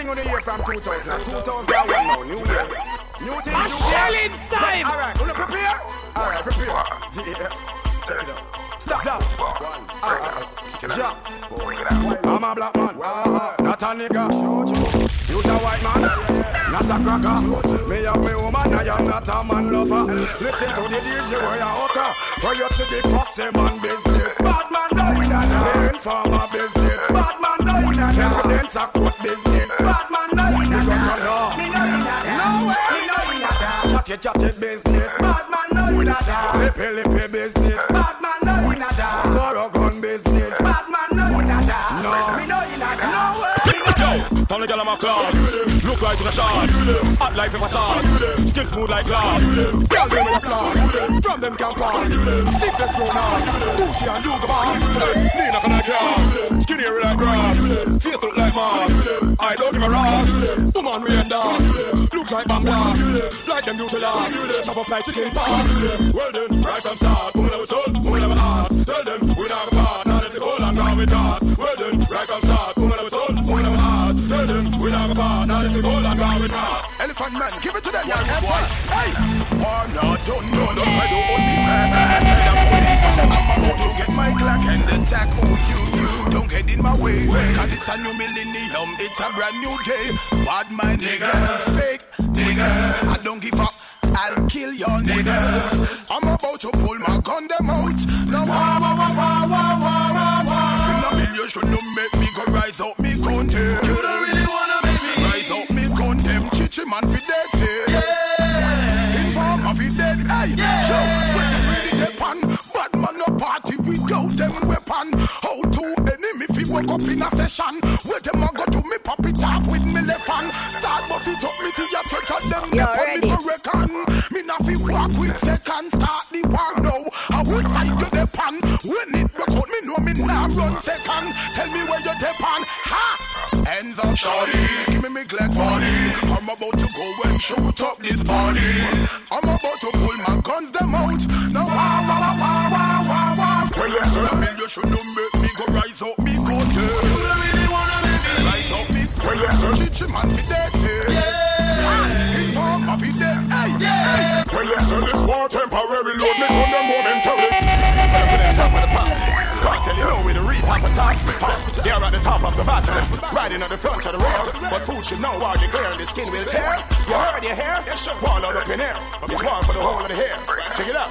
thing on the year from 2000. 2001 now, new year. New thing, new shelling time. All right, wanna prepare? All right, prepare. Yeah. Check it out. Stop. Jump. I'm a black man, not a nigga. You's a white man, not a cracker. Me and me woman, I am not a man lover. Listen to the DJ where you utter. Where you to the fussy eh, man business. Bad man, no, the informer business. Bad man, no, the evidence a court business. Bad man, no, because I know. Me know no way. Me know Chatty chatty business. Bad man, no, lippy lippy business. Bad man, no, borrow gun business. Tell the girl I'm a class. Look like in a shot. Hot like pepper sauce. Skin smooth like glass. Girl, them in a class. From them can pass. Stiffness from us. Gucci and Hugo Boss. Nina can I class. Skinny like grass. Face look like Mars. I don't give a ass. Woman we dance. Looks like Bam Blast. Like them to last. Chop up like chicken pox. Well then, right from start. Woman have a son. Woman have a heart. Tell them we not a part. Not if they call I'm gone with that. Well then, right from start. Elephant man, give it to them, yeah, yeah, why? Hey! Oh, no, don't know, the title only. I'm about to get my clock and attack who you, you. Don't get in my way, cause it's a new millennium, it's a brand new day. Bad my nigga, fake nigga, I don't give up. I'll kill your niggas. I'm about to pull my gun them out. No, wah, wah, wah, wah, wah, wah. Man fi dead say. Yeah. Informer fi dead. Hey, yeah. show where the really depend. Bad man no party without them weapon. How to enemy fi walk up in a session. Where them a go to me pop it off with me left hand. Start buff it up me fi a touch at them. You left ready? Me go reckon. Me not fi walk with second. Start the war now. I would side you depend. When it broke out, me know me nah run second. Tell me where you depend. Ha! Hands up, shorty. Give me me glad body. Shoot up this body. I'm about to pull my guns them out. Now, wah, wah, wah, wah, wah, wah, wah. Well, yes, sir. I mean, you should not make me go rise up me gun. You don't really wanna make me rise up me Well, yes, sir. Chichi man fi dead. Yeah. Informer fi dead. Hey, hey. Well, yes, sir, this war temporary you no with the re-top of top. They're at the top of the bottom, riding at the front of the rear. But food should know while you're clear, the skin will tear. You heard your hair? Wall all up in air. It's war for the whole of the hair. Check it out.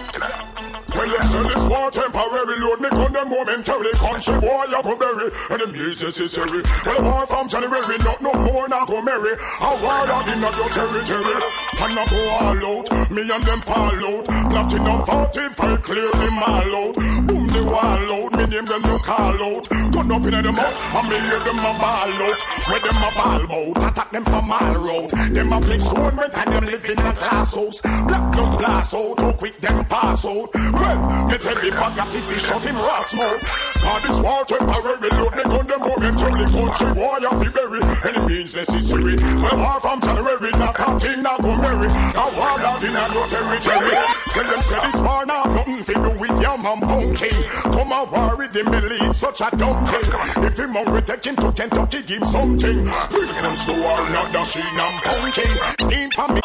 Well, yes, sir, this war temporary load me on the momentarily. Country boy, you go bury, music necessary. Well, war from January, not no more, now go merry. A war out in your territory. And I go all out, me and them fall out. Platinum 45, clear them all out. The wall out, me name them you call out. Gun up in the mouth, and me hear them a ball out. Where them a ball out, attack them from all road. Them a flick stone with and them live in a glass house. Black no glass out, how quick them pass out. Well, me tell the fuck if he shot him raw smoke. Cause this war temporary load, me gun them momentarily. Country war, you fi bury, any means necessary. Well, war from January, not a thing, not go merry. A war out in a your territory. Tell them say this war now, nothing fi do your man bunking. Come a war with him, believe such a dumb thing. If him hungry, take him to Kentucky, give him something. Bring him to dashing and bunking. Steam for me.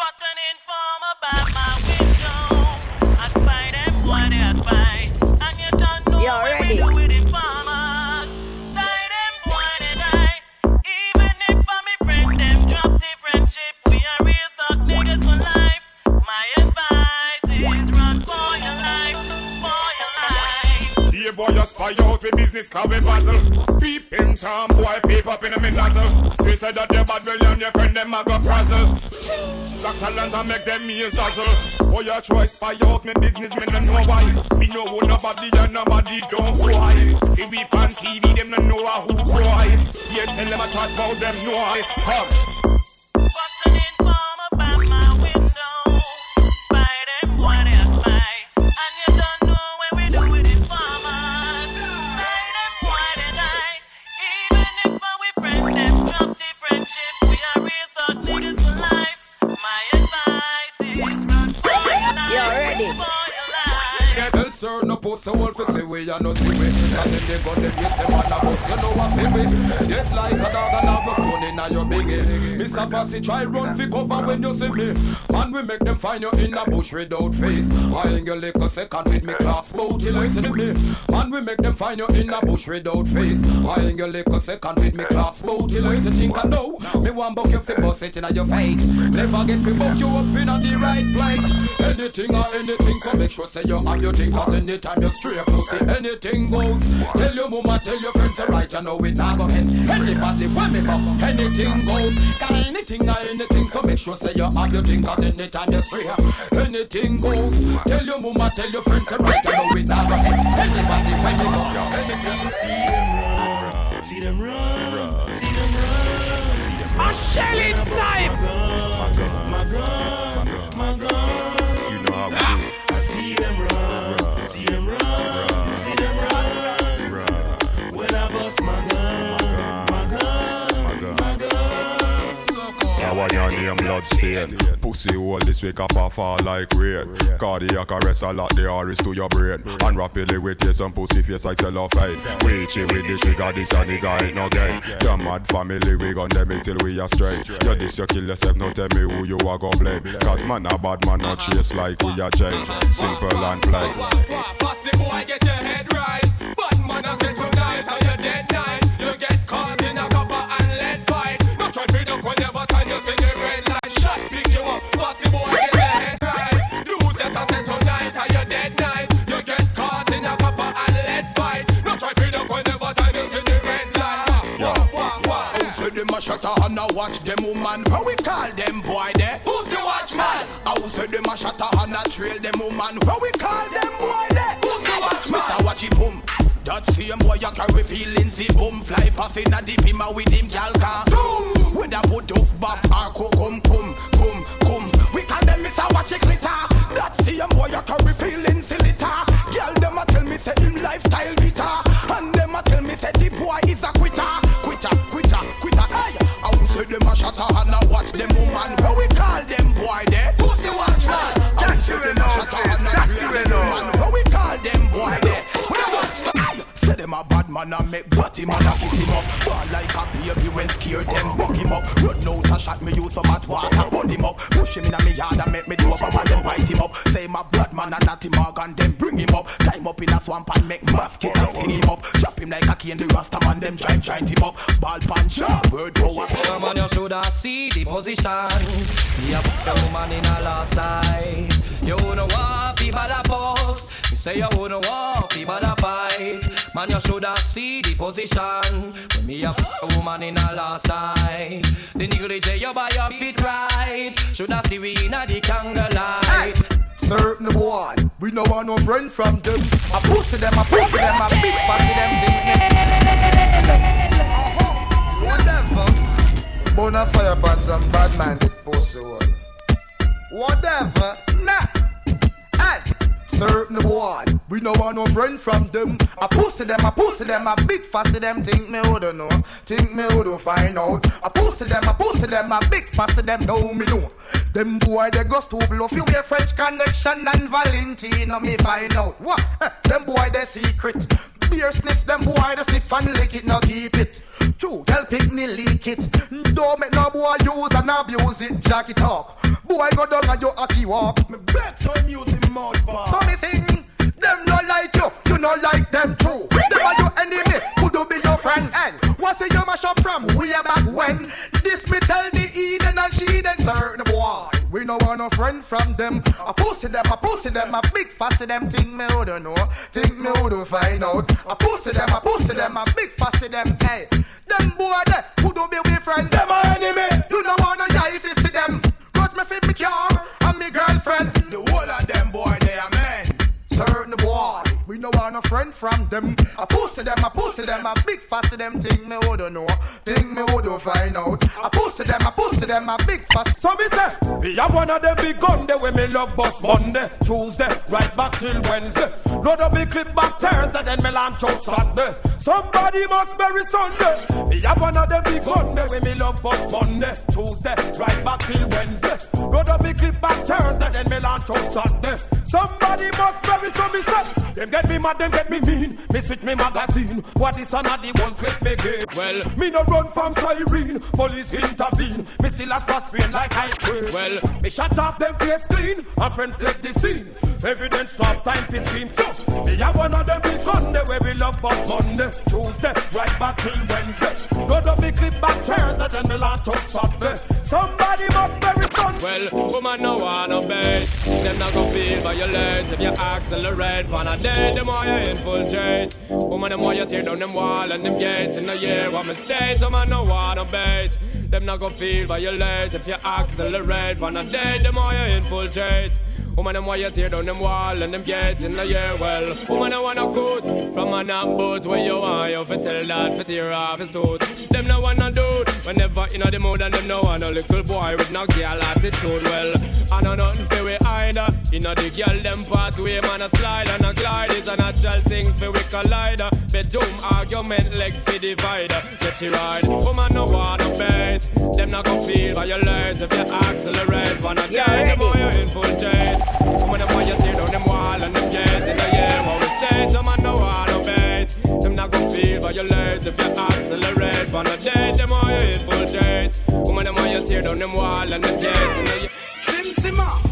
Spy out with business cause we puzzle. Peep in town, boy, peep up in the nozzle. Say say that they bad well and your friend them a go frazzle. Black talent and make them ears dazzle. Boy, your choice, spy out me business, me no know why. Me know who nobody and nobody don't why. See we on TV, them no know who boy. Yeah, tell them I chat about them know I. Come. Pussy wolf say we and no see we. Cause in the gun them you say man a bust you know feel we. Get like a dog and have no stone in your biggie. Miss a fussy try run fi cover when you see me. Man we make them find you in a bush without face. I ain't your lick a second with me class till listen to me. Man we make them find you in a bush without face. I ain't your lick a second with me class till listen think I know. Me want buck you fi bust it in your face. Never get fi buck you up in a the right place. Anything or anything, so make sure say you have your thing. Cause anytime you stray pussy, anything goes. Tell your mama, tell your friends, say right, you know it now go end. Anybody want me buck, anything goes. Got anything or anything, so make sure say you have your thing. Cause anytime you stray, anything goes. Tell your mama, tell your friends, say right, you know it now go end. Anybody when you buck, anything. See them run, see them run, see them run, see them run. A shelling snipe. My gun, my gun, my gun. You know how we do. I see them run, see them run, You see them run. Now your name blood stain Pussy hole this week up a fall like rain. Cardiac arrest a lot the iris to your brain. And rapidly with you some pussy face like cellophane Reach it with the sugar this the guy ain't no gain The mad family we gon' them till we are straight. You this you kill yourself now tell me who you are gon' blame. Cause man a bad man not chase like we are change Simple and plain. Pussy boy, get your head right. Watch them woman? How we call them boy there? Who's the watchman? Ah, How say them a shutter and a trail them woman? How we call them boy there? Who's the watchman? Mr. Watch it boom. That same boy you carry feelings, he boom fly past in a deep him a with him gal car. With a put off buff or come come come come. We call them Mr. Watch it glitter. That same boy you carry feelings, he litter. Girl them a tell me say him lifestyle bitter, and them a tell me say the boy is a quitter, quitter, quitter, quitter. Hey, I will say them a shutter and a watch them woman. Where we call them boy there? A man and make body man a kiss him up. Ball like a baby when scared them buck him up. Run out a shot me use some hot water burn him up. Push him in a me yard and make me do up a man them bite him up. Say my blood man and natty mark and them bring him up. Time up in a swamp and make and skin him up. Chop him like a cane the rasta man them giant giant him up. Ball punch word power. Come on, you shoulda see the position. Me a put the woman in a last night. You walk, be bad a boss. Me say you walk, be bad a fight. Man, you shoulda see the position. When me a put the woman in a last night. The say you buy your feet right. Shoulda see we in a the candlelight. Certain boy, we no want no friend from them. I pussy them, I pussy them, I big pussy them thing. Uh-huh. Whatever. Bona fire ban some bad man did pussy one. Whatever. Nah. Hey. Certain boy, we no want no friend from them. I pussy them, I pussy them, I big fussy them. Think me woulda know, think me woulda find out. I pussy them, I pussy them, I big fussy them. Know me know. Them boy they go to bluff. You get French connection and Valentino me find out. What? Eh, them boy they secret. Beer sniff, them boy they sniff and lick it, now keep it. True, tell pick me leak it. Don't make no boy use and abuse it. Jack it talk. Boy I go down and you hockey walk. Me bet some music mouth So me sing. Them no like you, you no like them true. Them are your enemy, could do be your friend. And what's it you mash up from way back when? This me tell the Eden and she then certain boy. We no want no friend from them. I pussy them, I pussy them, I big fussy them. Think me who don't know, think me who don't find out. I pussy them, I pussy them, I big fussy them. Hey, them boy there, who don't be with friend. Them are enemy. You no want no guys to them. Me fit me car and me girlfriend. The whole of them boy they are men. Certain no want no friend from them. I pussy them, I pussy them, I big fussy them. Think me who don't know, think me who don't find out. I pussy them, I pussy them, I big fussy. So me say, we have one of them big gun there when me love bus Monday, Tuesday, right back till Wednesday. Load up me clip back Thursday, then me launch out Saturday. Somebody must bury Sunday. We have one of them big gun there when me love bus Monday, Tuesday, right back till Wednesday. Load up me clip back Thursday, then me launch out Saturday. Somebody must bury some me son. Them get me mad, them get me mean. Me switch me magazine. What is another one click me game? Well, me no run from siren. Police intervene. Me still a fast train like I queen. Well, me shut off them face clean. A friend fled the scene. Evidence stop time to scream. So, me have one of them big Sunday where we love but Monday, Tuesday, right back till Wednesday. Go to me clip back Thursday, then me launch up Saturday. Somebody must bury done. Well, woman no wanna bait. Them not gonna feel violent if you accelerate. Pan a day, them more you infiltrate. Woman, them more you tear down them wall and them gates in the year. What mistake, woman no wanna bait. Them not gonna feel violent if you accelerate. Pan a day, them more you infiltrate. Woman, them why you tear down them wall and them gates in the year. Well, woman, I wanna good from an boat where you want you fi tell that fi tear off his suit. Them no wanna do whenever in the mood and them no want a little boy with no girl attitude. Well, I know nothing fi we either. You know the girl them pathway man a slide and a glide is a natural thing fi we collide. Bedroom argument leg fi divider. Get you right, woman no wanna bait. Them not gon' feel violent if you accelerate. Wanna die, the more you infiltrate. Woman them why you tear down them wall and them gates in the year. What we say, them man no wanna bait. Them not gon' feel violent if you accelerate. Wanna die, the more you infiltrate. Woman them why you tear down them wall and them gates in the year. Sim Simma, the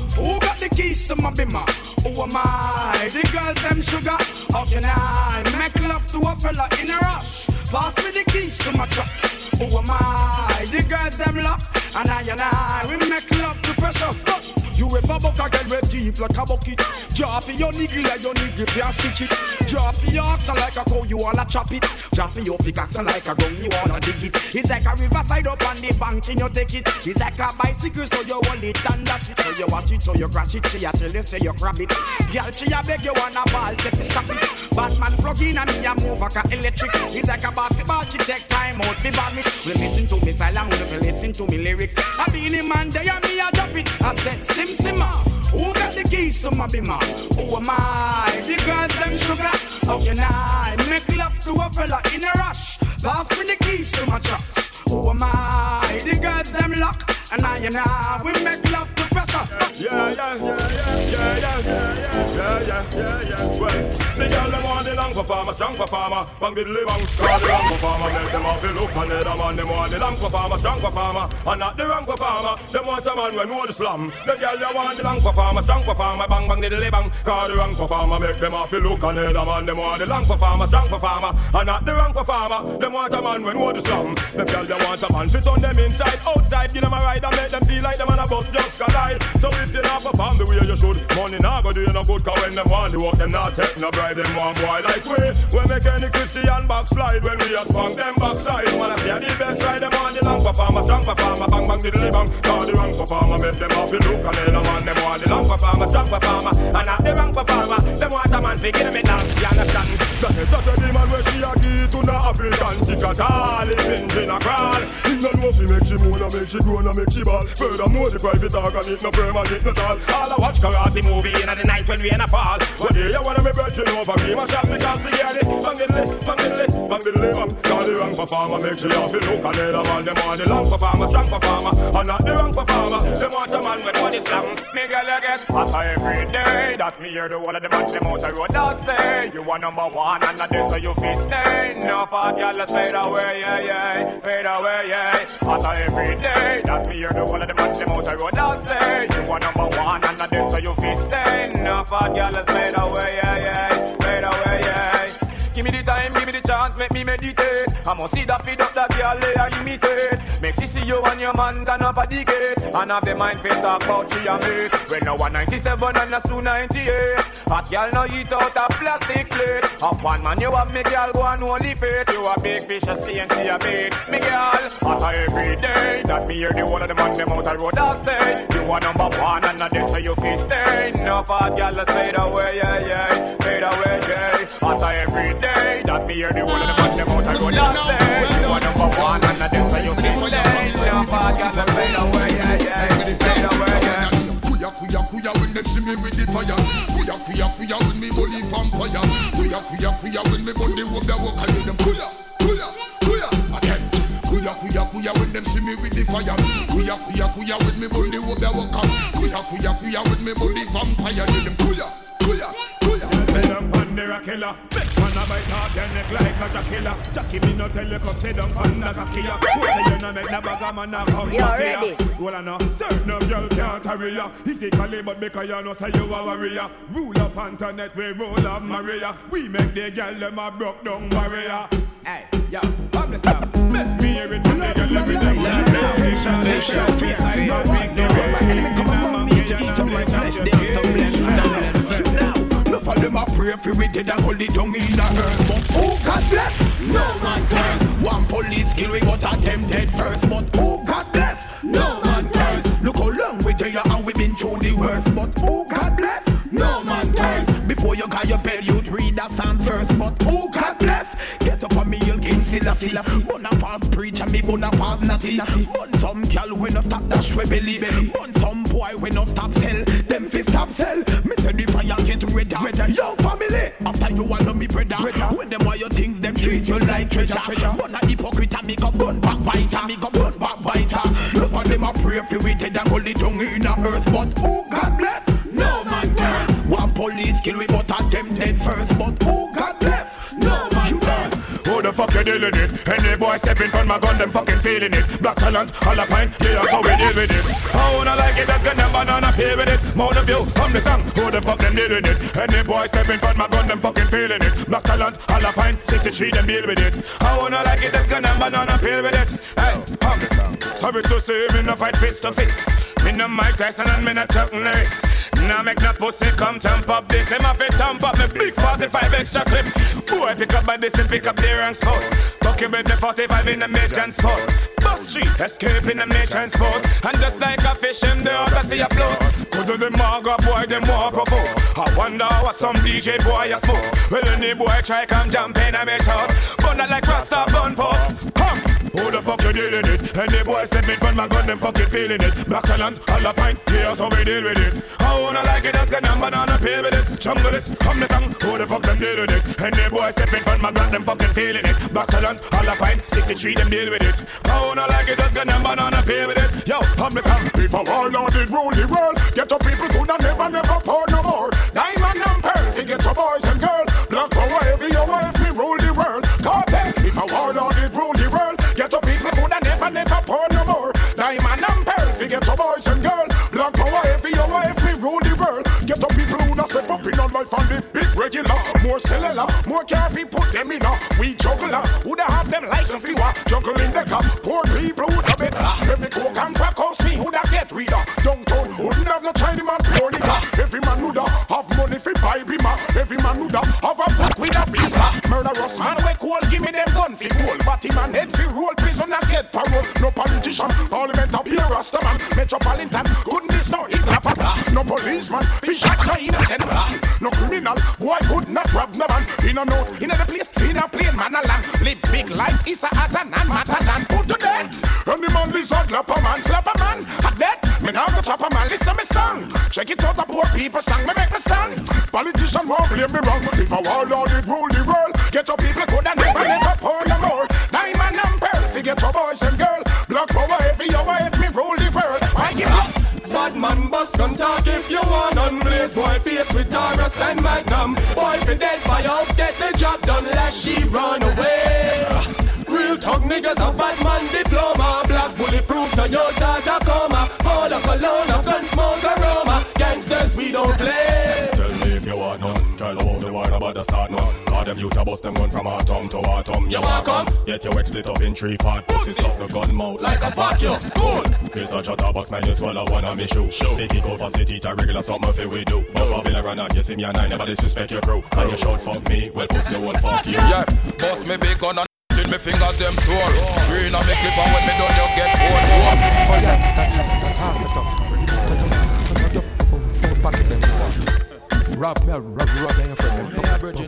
keys to my bimmer? Who am I? The girls them sugar. How can I make love to a fella in a rush? Pass me the keys to my trucks. Who am I? The girls them lock. And I and I, we make love to precious. But you ever buck a girl with deep like a bucket? Drop your niggle like your niggle can't stitch it. Drop your oxen like a cow, you wanna chop it. Drop your pickaxe like a gun, you wanna dig it. It's like a riverside up on the bank and you take it. It's like a bicycle, so you hold it and dash it. So you watch it, so you crash it. She a tell you say you grab it. Girl, she a beg you wanna ball, say fi stop it. Batman plug in and me a move like a electric. It's like a basketball, she take time out fi bomb it. We listen to me silent, we listen to me lyrics. I be the man there and me a drop it. I said sim. Who got the keys to my bimmer? Who am I? The girls them sugar. How can I make love to a fella in a rush? Pass me the keys to my trucks. Who am I? The girls them lock. And I and I, we make love to pressure. Yeah, yeah, yeah, yeah, yeah, yeah, yeah, yeah, yeah, yeah. Well, the girl them want the long performer, strong performer, bang diddly bang. Call the wrong performer, make them off the look and the man them want the long performer, strong performer, and not the wrong performer. Them want a man when know the slam. The girl they want the long performer, strong performer, bang bang diddly bang. Call the wrong performer, make them off look and the man them want the long performer, strong performer, and not the wrong performer. Them want a man when know the slam. The girl they want a man fit on them inside, outside, give them a ride and make them feel like them on a bus just collide. So if you not perform the way you should, money not go do you no good. Cause when them want the work, them not take no bribe. Them one boy like we. We make any Christian backslide when we a spunk them backside. Man, I see the best side. Them want the long performer, strong performer, bang bang diddly bang. Call the wrong performer, make them off the look and then man them want the long performer, strong performer, and not the wrong performer. Them want a man them it down. You understand? So touch a demon where she a give to no African stick at all. If engine a crawl, he no know if he make she moan or make she groan or make ball. Furthermore, the private organ it no it no tall. All I watch karate movie in the night when we in a fall. One day you wanna be virgin over me, my shot because the girl it bang diddly, bang diddly, bang diddly bang. Call the wrong performer, make she off it look and then a man them the long performer, strong performer, and not the wrong performer. Them want a man with body slam. Me girl you get hotter every day. That me hear the one of the man them out the road. I say you are number one and not this so you feel stay. No fat girl fade away, yeah yeah, fade away, yeah. Hotter every day. That me hear the one of the man them out the road. I say you are number one and this so you feel stay. No fat girl fade away, yeah yeah, fade away, yeah. Give me the time, give me the chance, make me meditate. I must see that feed up that girl are imitate. Make she see you and your man turn up a decade. And have the mind fit talk about she and me. When now 197 and that's 298. Hot girl now eat out a plastic plate. Up one man you have me girl go and only fate. You a big fish a see and she a bait. Me girl, hotter every day. That me hear the one of the man them out the road I say. You are number one and this so you feel stay. No fat girl let's fade away, yeah, yeah. Fade away, yeah. Hotter every day. That me hear the one of the man them out the road I say. You are number one and not this so you feel stay. No fat girl let's fade away, yeah, yeah. Fade away, yeah. Kuya kuya kuya when them see me with the fire. Kuya kuya kuya when me bully vampire. Kuya kuya kuya when me burn the wood that walk and them kuya kuya kuya again. Kuya kuya kuya when them see me with the fire. Kuya kuya kuya with me body what they walk. Kuya kuya kuya with me body vampire. Need them kuya kuya kuya. Say them pan killer. Make man a bite off your neck like a jackilla. Jackie me no tell you come say them pan the kakia. Who say you no make the bag a man a come You back ready? Well I know certain of y'all can't carry ya. Physically but because you know say you a warrior. Rule up internet we roll up Maria. We make the girl them a broke down warrior. Hey, yo, I'm the song. Make me hear it from the girl every day. Enough of them a pray for we dead and hold it down in the earth. But who God bless? No man curse. One police kill we but a them dead first. But who God bless? No man curse. Look how long we there and we been through the worst. But who God bless? No man curse. Before you got your bed, you'd read that psalm first. But who God bless? Get up on me, you'll gain silla silla. Bonaparte preacher, me Bonaparte natty. Bun some gal we no stop dash we belly belly. Bun some boy we no stop sell. Get redder. redder. Yo family, after you want me brother. brother. When them wire things, them treat you like treasure. treasure. But a hypocrite and me go bun backbiter. Me go bun backbiter. Look at them a pray for we dead and hold it down in Dealing it? Any boy stepping from my gun, them fucking feeling it. Black talent, all a pint, yeah, that's how we deal with it. Oh, I wanna like it, that's gonna banana pay with it. Mount of you, come the song, who the fuck them dealing it? Any boy stepping from my gun, them fucking feeling it. Black talent, all a pint, 63, them deal with it. Oh, I wanna like it, that's gonna banana pay with it. Hey. Sorry to say, me no fight fist to fist. Me no Mike Tyson and me no Chuck Norris. Now make no pussy come jump up this. Him a fit jump up me big 45 extra clip. Boy pick up by this and pick up the rank spot. Fuck you with the 45 in the mid spot. Bus street, escape in the mid transport. And just like a fish in the see a float. Could do the maga boy them more provoke. I wonder what some DJ boy a smoke. Well any boy try come jump in a me shop. Bun like Rasta bun pop. Come. Who the fuck you dealing it? Any boy step stepping from my gun, them fucking feeling it. Black talent, all the pint, here's how we deal with it. I wanna like it, that's got number on a pay with it. Jungle this, come the song, who the fuck them dealing it? Any boy step stepping from my gun, them fucking feeling it. Black talent, all the pint, 63, them deal with it. I wanna like it, that's got number on a pay with it. Yo, come the song. If a warlord did rule the world, get your people could not never, never pour no more. Diamond and pearl, to get your boys and girls. Black power, every your wife, we rule the cellular, more care put them in a we juggler. Who da have them license fewer, juggle in the cup. Poor people who da ah, better. Every coke and crack house me who da get reader. Downtown wouldn't have no China man pure. Every man who da have money fi buy bima. Every man who da have a book with a visa. Murderous man we cool, give me them gun fi cool. Batty man head fi roll prison and get parole. No politician, parliament up here rasta man. Metropolitan, No policeman, fi shot no innocent man. No criminal, boy could not rob no man. In a note, in a place, in a plane man. Live big life is a as a non matter land. Put to death. And man lizard slap a man, slap a man. At that, me now go chop a man. Listen me song. Check it out, the poor people stand. Me make me stand. Politician won't blame me wrong. If a warlord man bust come talk if you want Unblaze boy face with Taurus and Magnum. Boy for dead firehouse get the job done. Lest she run away. Real talk niggas a bad man diploma. Black bulletproof Toyota Tacoma. All a cologne a gun smoke aroma. Gangsters we don't play. Tell me if you want none. Tell about the war about the start none. All them bust them gun from atom to atom. You welcome. Yet your head split up in three part. Pussy suck the gun mouth like a vacuum. Cool. Case a chatterbox man you swallow one of me shoe. Show. They kick over city to regular something fi we do. But Babylon run out, you see me and I never disrespect your crew. And you shout fuck me, well pussy won't fuck you. Yeah, boss me big gun and till me fingers them sore. Green on me clip and when me done you get four sure. Oh yeah, that, that, that hard to tough. That tough, that tough, full packet them. Rob me, rub them your friend. Come here, virgin.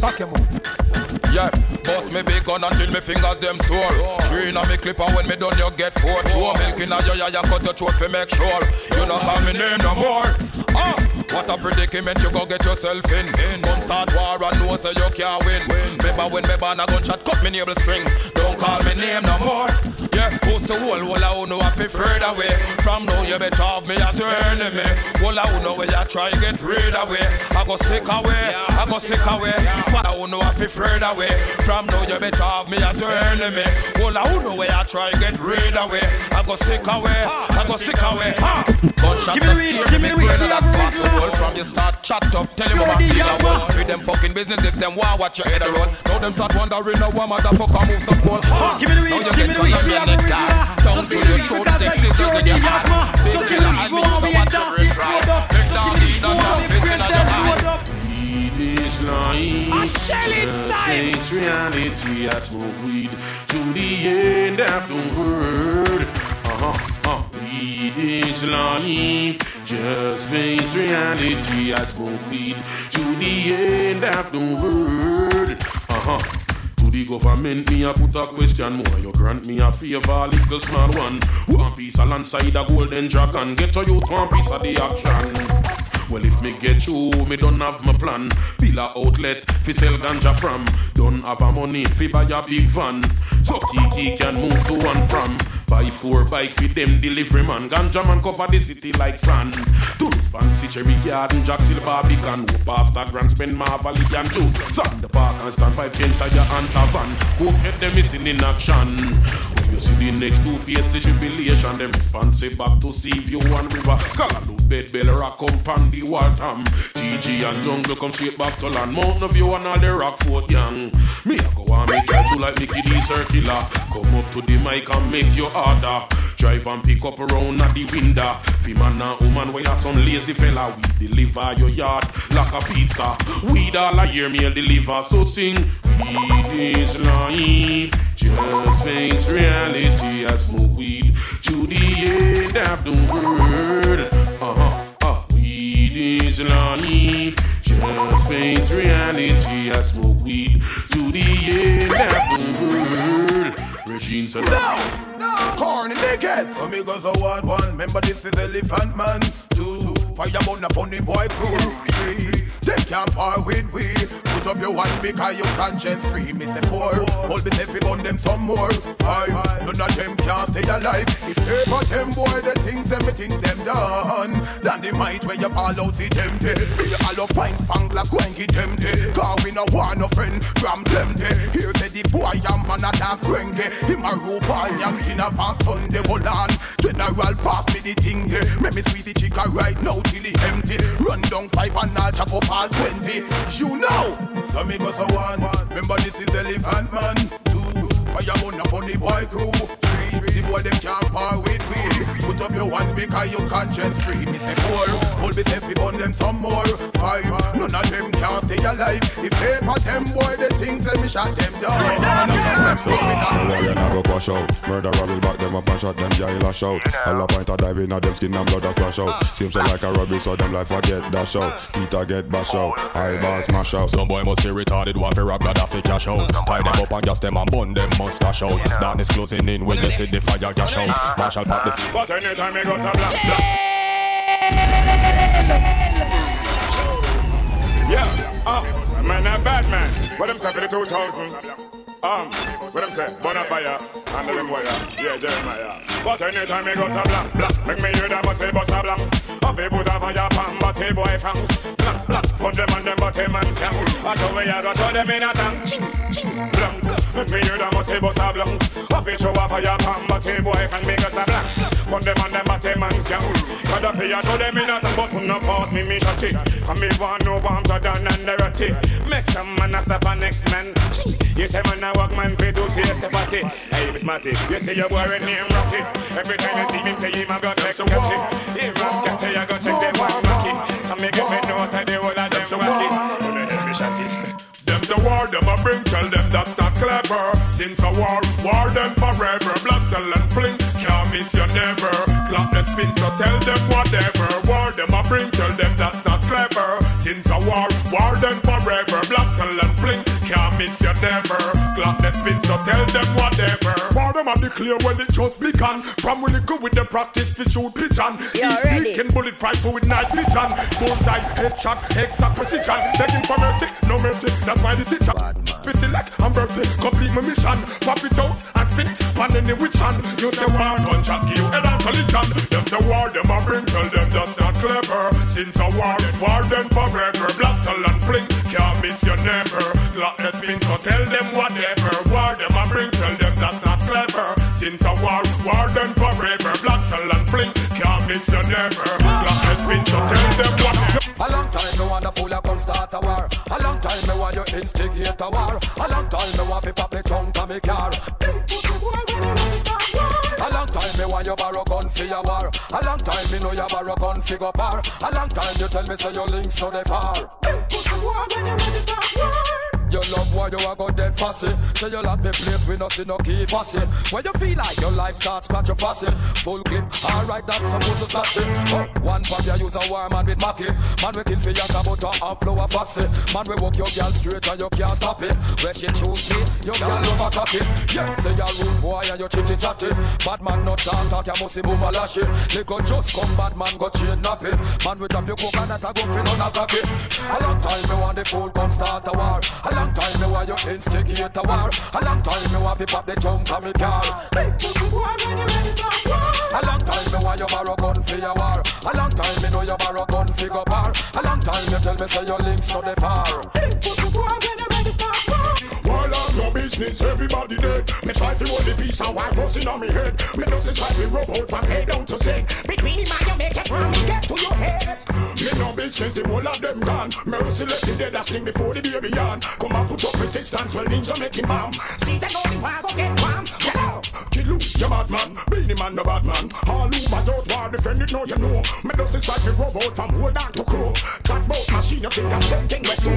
Suck, your mouth. Yeah, boss me big gun until me fingers them sore. Green on me clip and when me done you get four. Throw milk in a your yeah, cut your throat fi make sure you not call me name no more. Ah, what a predicament you go get yourself in. Gun start war and know say you can't win. Remember when me ban a gunshot cut me navel string. Don't call me name no more. Yeah, who's the whole whole I know I feel further away. From now you better have me as your enemy. Whole I know where you try to get rid away. I go sick away, I go sick away. But I know I feel further away. From now you better have me as your enemy. Whole I know where you try to get rid away. I go sick away, I go sick away. Ha! Gunshot Give me the weed, give me the weed, greater we than have a possible. From you start chat up, tell You're about the killer young one. one. With them fucking business if them want watch your head a roll. Now them start wondering now what motherfucker move so cool. Give me the weed, give me the weed, we have a the reason. dark. So Down to your throat, weed, scissors you're in the your hand. Big killer and me go use on, a we watch your red it flag. load up. Big So down, give me lead the on weed, your face in press your hand. load up. Weed is it Just face reality. I smoke weed to the end of the world. Uh-huh. Uh. Weed is life. Just face reality. I smoke weed to the end of the world. Uh-huh. The government, me a put a question more. You grant me a favor, little small one. One piece of land side a golden dragon. Get to you one piece of the action. Well, if me get you, me don't have my plan. Pillar outlet, fi sell ganja from. Don't have a money, fi buy a big van. So Kiki can move to and from. Buy four bike fi them delivery man. Ganja man cover the city like sand. To fancy cherry garden, Jack Silver Barbican. Who past grand spend Marvel and do. Sand the park and stand five ten tire and a van. Go get them missing in action. You see the next two face the tribulation, them responsive back to see you one river. Callaloo, bed, bell, rock, come pan the Waltham. GG and jungle come straight back to land. Mountain View and all the Rockford gang. Me a go and make you like Mickey D circular. Come up to the mic and make your order. Drive and pick up around at the window. Fi man and woman, where you some lazy fella. We deliver your yard like a pizza. We all a year meal deliver. So sing, is life. Just face reality. I smoke weed to the end of the world. Uh-huh. Uh, weed is life. Just face reality. I smoke weed to the end of the world. Regine said, Corny naked. So me goes a one one. Remember this is Elephant Man. Two. Fire on the funny boy crew. Three. They can't par with we. Put up your one because you conscience free. Me say four. Hold me say fi bun them some more. Five. None of them can't stay alive. If ever them boy the things everything them done. Then the might when you call out see them day. You all up pint pang like wanky them day. Cause we no want no friend from them day. Here say the boy am man a dance cranky. Him a rope and yam dinner on Sunday. Hold on. General pass me the thing here. Make me sweet the chica right now till it empty. Run down five and I'll chop up all twenty. You know. So me go so one. Remember this is Elephant Man. Two. Fire on a funny boy crew. Three. The boy them can't par with we. Put up your one because you conscience free. Me say four. Hold me say fi bun them some more. Five. None of them can't stay alive. If ever them boy the things them me shot them down. So, the warrior now go push out. Murderer will back them up and shot them jail a shout. All a point a dive in a them skin and blood a splash out. Ah. Seems so like a rubbish, so them life a get dash out. Ah. Tita get bash out. Oh. Eyeballs smash out. Some boy must be retarded, want to rob Gaddafi cash out. Ah. Tie them up and gas them and bun them mustache out. Darkness closing in when you see the fire cash out. Marshall pop this. But anytime me go some black, black. Yeah, uh, man, a bad man. What them say for the 2000? Um, what them say? Bonafire, handle them wire. Yeah, Jeremiah. But anytime me go some black, black, make me hear them a say bust a black. Up a put a fire pan, but a boy fang. Black, black, put them on them, but a man scam. I show me I got them in a tank. Ching, ching, blank. Make me hear them a say bust a black. Up a show a fire pan, but a boy fang make us a black. Put them on them, but a man scam. Got a fire, show them in a tank, but who no pass me, me shot it. Come me want no bombs are done and narrative. Make some man a stop a next man. You say man a walk man fit to taste the party. Hey, Miss Matty, you say your boy name Ratty. Every time you see him say him a go check Scotty. Him run Scotty, you go check them one Mackie. Some make up me know say the whole of them wacky. Don't let me shot it. Them's a war, them a bring, tell them that's not clever. Since a war, war them forever. Blood, tell and fling, can't miss you never. Clap the spin, so tell them whatever. War them a bring, tell them that's not clever. Since a war, war them forever. Blood, tell and fling, can't miss you never. Clap the spin, so tell them whatever. War them a declare when it just begun. From when it go with the practice, we shoot pigeon. You ready? Can bullet rifle with night vision. Bullseye, headshot, exact precision. Begging for mercy, no mercy. That's why the situation. Me select and mercy, complete my mission. Pop it out and spin it, pan any which hand. You say war, gunshot, give you head and collision. Them say war, them a bring, tell them that's not clever. Since a war, war them forever. Black talent fling, can't miss your never. Gluttonous spin, so tell them whatever. War, them a bring, tell them that's not clever. Since a war, war them forever. Black talent fling, can't miss your never. Gluttonous spin, so tell them whatever. A long time me want the fool a come start a war. A long time me want you instigate a war. A long time me want fi pop me trunk of me car. A long time me want you borrow gun for your war. A long time me know you borrow gun fi go par. A long time you tell me say your links no they far. You love why you a go dead fussy. Say you lock the place we no see no key fussy. When you feel like your life starts scratch your fussy. Full clip, alright that's supposed to scratch it. But one pop you use a war man with Mackie. Man we kill for your butter uh, and flour fussy. Man we walk your girl straight and you can't stop it. Where she choose me, your girl love a cocky. Yeah, say you rude boy and you chitty chatty. Bad man not talk talk, you must see boom a lash it. Go just come bad man go chain nappy. Man we drop your coconut a go fi none a cocky. A long time me want the fool come start a war. A long time me want you instigate a war. A long time me want fi pop the jump on me car. A long time me want you borrow gun for your war. A long time me know you borrow gun for go bar. A long time you tell me say your links no dey far. While I'm no business, everybody dead. Me try to hold the piece and white busting on me head. Me just decide to rub out from head down to sick. Between him and you make it wrong, get to your head. Me no business, the whole of them gone. Merciless, the dead that sting before the baby yawn. Come and put up resistance, well ninja make him bomb. See that only one go get. Get out. Kill you, you bad man. Beenie Man, no bad man. All who bad out war, defend it, no you know. Me just decide to rub out from hold on to crow. Chat bout machine, you think the same thing we so.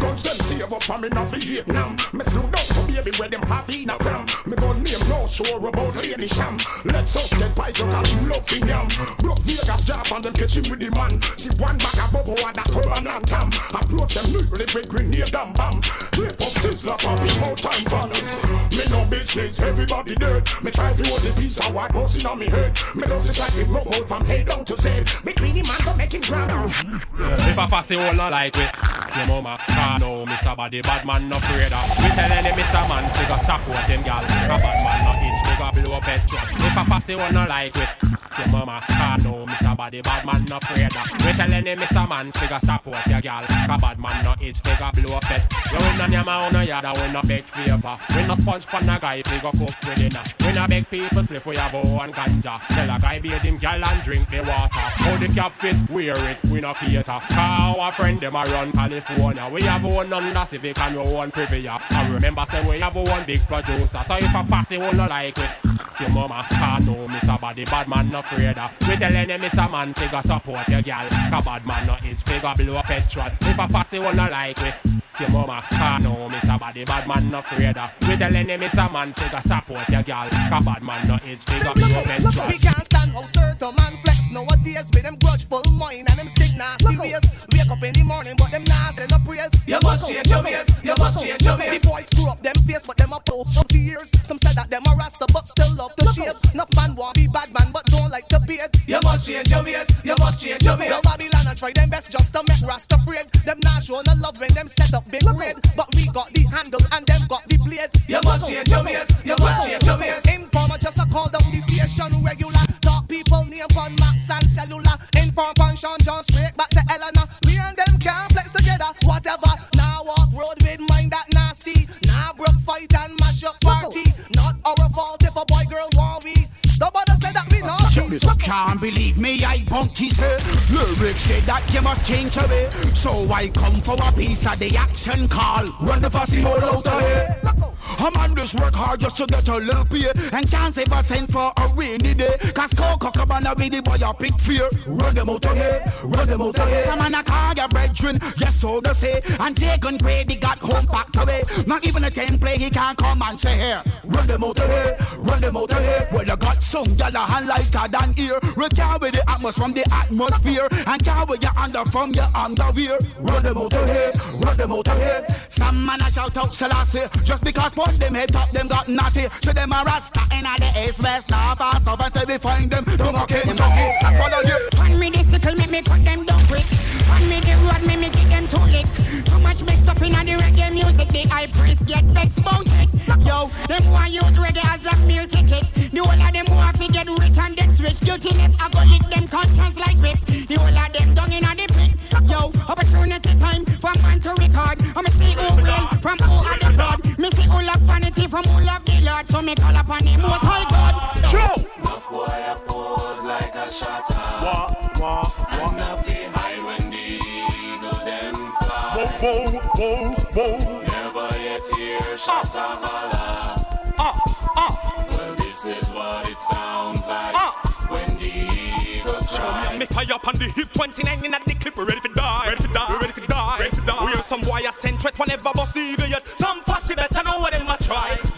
Guns them save up from me not Vietnam. Me slow down to baby where them have in a cram. Me gun name no sure about Lady Sham. Let's us get you cause him love in yam. Broke Vegas job and them catch him with the man. See one bag of bubble and that turban and tam. Approach them nearly with grenade and bam. Trip up sizzler popping out time funnels. Me no business, everybody dead. Me try to hold the piece of white busting on me head. Me just decide to rub out from head down to head. Between him and go make him grab If a fussy will not like it, your mama can't know Mr. Body bad man no afraid of. We tell any Mr. Man to go support him gal. A bad man no itch, we go blow petrol. If a fussy will not like it, your mama can't know Mr. Body bad man no afraid of. We tell any Mr. Man go support your gal. A bad man no itch, we go blow pet. You win on your mouth, no yard, we no beg favor. We no sponge pan a guy, we go cook with dinner. We no beg people split for your bow and ganja. Tell a guy bathe him gal and drink the water. How the cap fit, wear it, we no cater. Cause our friend them a run California. We have one Honda Civic and we your one Previa. And remember say we have one big producer. So if a fussy will not like it, your mama can't know Mr. Body bad man no afraid of. We tell any Mr. Man figure support your gal. Cause bad man no itch figure blow petrol. If a fussy will not like it, your mama can't know Mr. Body bad man no afraid of. We tell any Mr. Man figure support your gal. Cause bad man no itch figure blow petrol. We can't stand how certain man flex nowadays with them grudgeful mind and them stick nasty ways. Wake up in the morning, but them nah say no praise. You must change your ways. You must change your ways. The boys screw up them face, but them a post up tears. Some said that them a rasta, but still love to shave. Enough man want be bad man, but don't like to beard. You must change your ways. You must change your ways. The Babylon a try them best just to make rasta afraid. Them nah show no love when them set up big raid. But we got the handle and them got the blade. You must change your ways. You must change your ways. Informer just a call down the station regular. Talk people name on Max and cellular. Inform on Sean John straight back to Eleanor. Me and them can't flex together. Whatever. Now walk road with mind that nasty. Now broke fight and mash up party. Not our fault if a boy girl want we. Nobody not. Can't believe me, I bumped his head. Lyrics said that you must change a way. So I come for a piece of the action call. Run the fussy all out of here. A man just work hard just to get a little pay And can't save a cent for a rainy day Cause Coco Cabana be the boy a big fear Run them out of here, run them out of here Come on, I call your brethren, yes so to say And Jagan Grady got home packed away Not even a 10 play, he can't come and say here Run them out of here, run them out of here Well, you got some hand like lighter than here We carry the atmosphere from the atmosphere And carry your under from your underwear Run them out of here, run them out of here Some man a shout out Selassie Just because put them head up, them got naughty So them a rasta in the east, west, north, or south Until we find them, don't okay, okay Follow you One me the sickle, make me cut them down quick. One me the road, make me get them too lick. Too much mixed up in the reggae music, the high priest get vexed about. Yo, them want use ready as a meal ticket. The whole of them want to get rich and get switch. Guiltiness, I go lick them conscience like whip. The whole of them down in a the pit. Yo, opportunity time for man to record. I'ma see who will from who are the blood. Me see who love vanity from who love the Lord. So me call upon the most high God. True. Boy, I pose like a shutter. Wah, wah, wah. And I feel high when the eagle them fly. Whoa, whoa, whoa, whoa. Never yet hear shutter holler. Ah, cry. Me fire up on the hip 29 in the clip, we ready to die. Ready to die. We ready to die. Ready to die. We have some wire sent whenever bust the yet. Some fussy better know what them a try. Them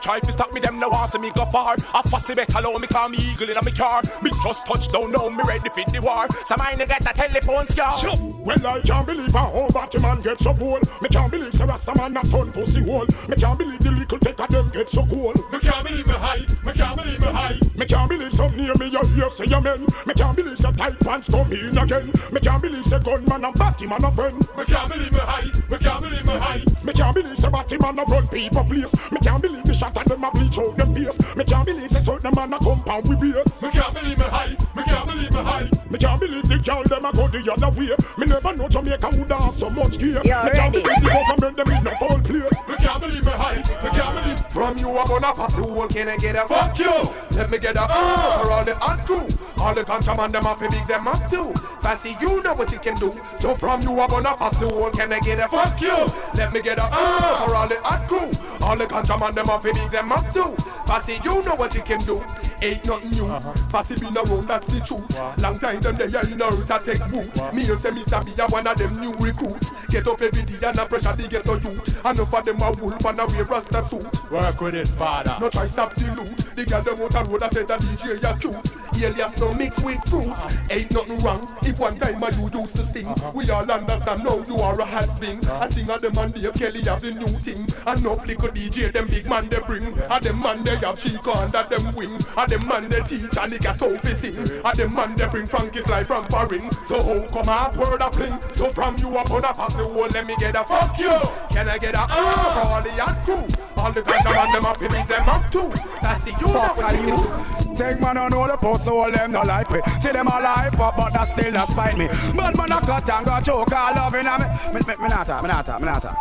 try to stop me, them no want see me go far. A fussy better know me call me eagle in a me car. Me just touch down now, me ready for the war. Some I get a telephone scar. Well, I can't believe a whole Batman get so cool. Me can't believe Sir Rastaman a ton pussy hole. Me can't believe the little take of them get so cool. Me can't believe me high, me can't believe me high. Me can't believe some near me you hear say amen. Me can't believe say tight pants come in again. Me can't believe say gunman and Batman a friend. Me can't believe me high, me can't believe me high. Me can't believe say Batman a run people place. Me can't believe the shot of them a bleach out them face. Me can't believe say certain man a compound we base. Me can't believe me high, me can't believe me high. Me can't believe the girl them a go the other way. Me never know Jamaica would have so much gear. Yeah, me can't ready. believe the government them in a foul play. Me can't believe me high, me can't believe. From you I'm gonna pass the whole can I get a fuck you Let me get a uh for all the hot crew All the contraband them up to big them up too Passy you know what you can do So from you I'm gonna pass the whole can I get a fuck you Let me get a uh for all the hot crew All the contraband them up to big them up too Passy you know what you can do Ain't nothing new Passy been around that's the truth Long time them they in a route I take root Me and say me sabi a one of them new recruits Get up every day and a pressure they get to youth Enough of them a wolf and a wear rasta suit Work with it, father. no try stop the loot. The girl them out the road I said the DJ ya cute. Alias no mix with fruit. Uh-huh. Ain't nothing wrong. If one time I you used to sting, uh-huh. we all understand now you are a has-been. I sing a them and Dave Kelly have the new thing. And no flicker DJ them big man they bring. A them man they have Chico under them wing. A them man they teach and got out to sing. A them man they bring Frankie's life from foreign. So how come a word a fling? So from you up on a pass the whole let me get a fuck you. Can I get a uh for all the hot crew? All the guys around them up, beat them up too. That's the you know what you. Take man on all the post, so all them no like me. See them all hype up, but that still not spite me. Bad man a cut and go choke all loving me. Me, me, me not talk, me not talk, me not talk.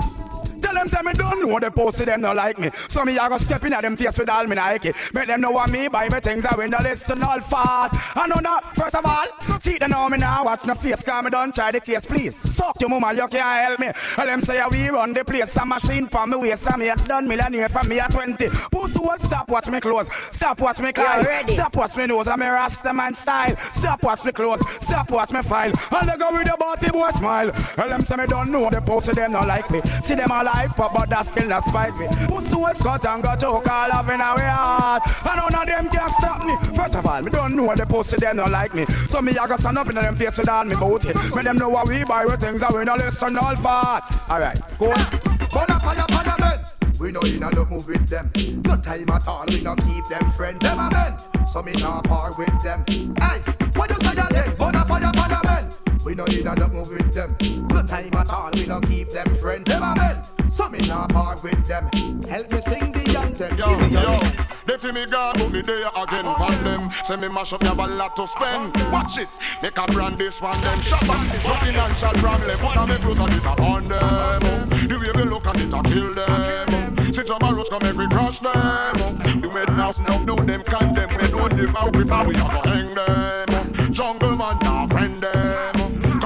Tell them say me don't know the post, see them no like me. So me a go step in at them face with all me Nike. Make them know what me buy me things I win the listen all fat. I know that first of all, see them know me now watch no face, cause me don't try the case, please. Suck your mama, you can't help me. Tell them say we run the place, a machine for me waist, and me a done millionaire from me at 20. Pussy won't stop watch me close, stop watch me ready. stop watch me nose, I'm a rasta man style. Stop watch me close, stop watch me file. And they go with the body boy smile. Tell them say me don't know the post, them no like me. See them all up, but that still not spite me. Pussy will cut and go choke all of in our heart. And none of them can stop me. First of all, me don't know the post, them no like me. So me a go stand up in them face with all me booty. Me them know what we buy with things that we no listen all fat. Alright, cool. Fire, fire, fire, men. We no in a no move with them. No time at all, we no keep them friend. Them a men, so me not par with them. Hey, what you say again? Fire, fire, fire, men. We no in a move with them. No time at all, we no keep them friend. Them a men, so me not par with them. Help me sing the anthem. Yo, Give me your yo, they feel me gone, but me there again on them. Say me mash up, you have a lot to spend. Watch it, make a brand this one them. Shop up, no financial problem. Put on me clothes and it on them. The way we look at it, I kill them. Sit on my roads, come make we crush them. The medicine now know them condemn. We don't live out with how we are gonna hang them. Jungle man, now friend them.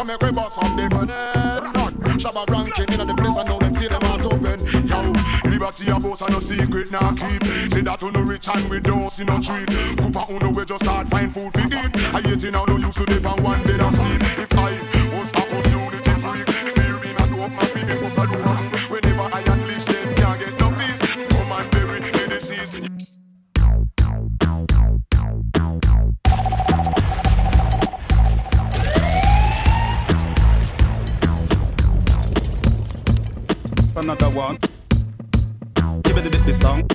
Make we bust up the gun. Not Shabba ranking in the place and now them see them out open. Yo, liberty a boss and no secret now keep. Say that to no rich and we don't see no treat. Cooper uno we just start find food to eat. I hate it now no use to live on one bed of sleep. If I was stop us unity freak, hear me not up my feet Another one. Give it a bit this song.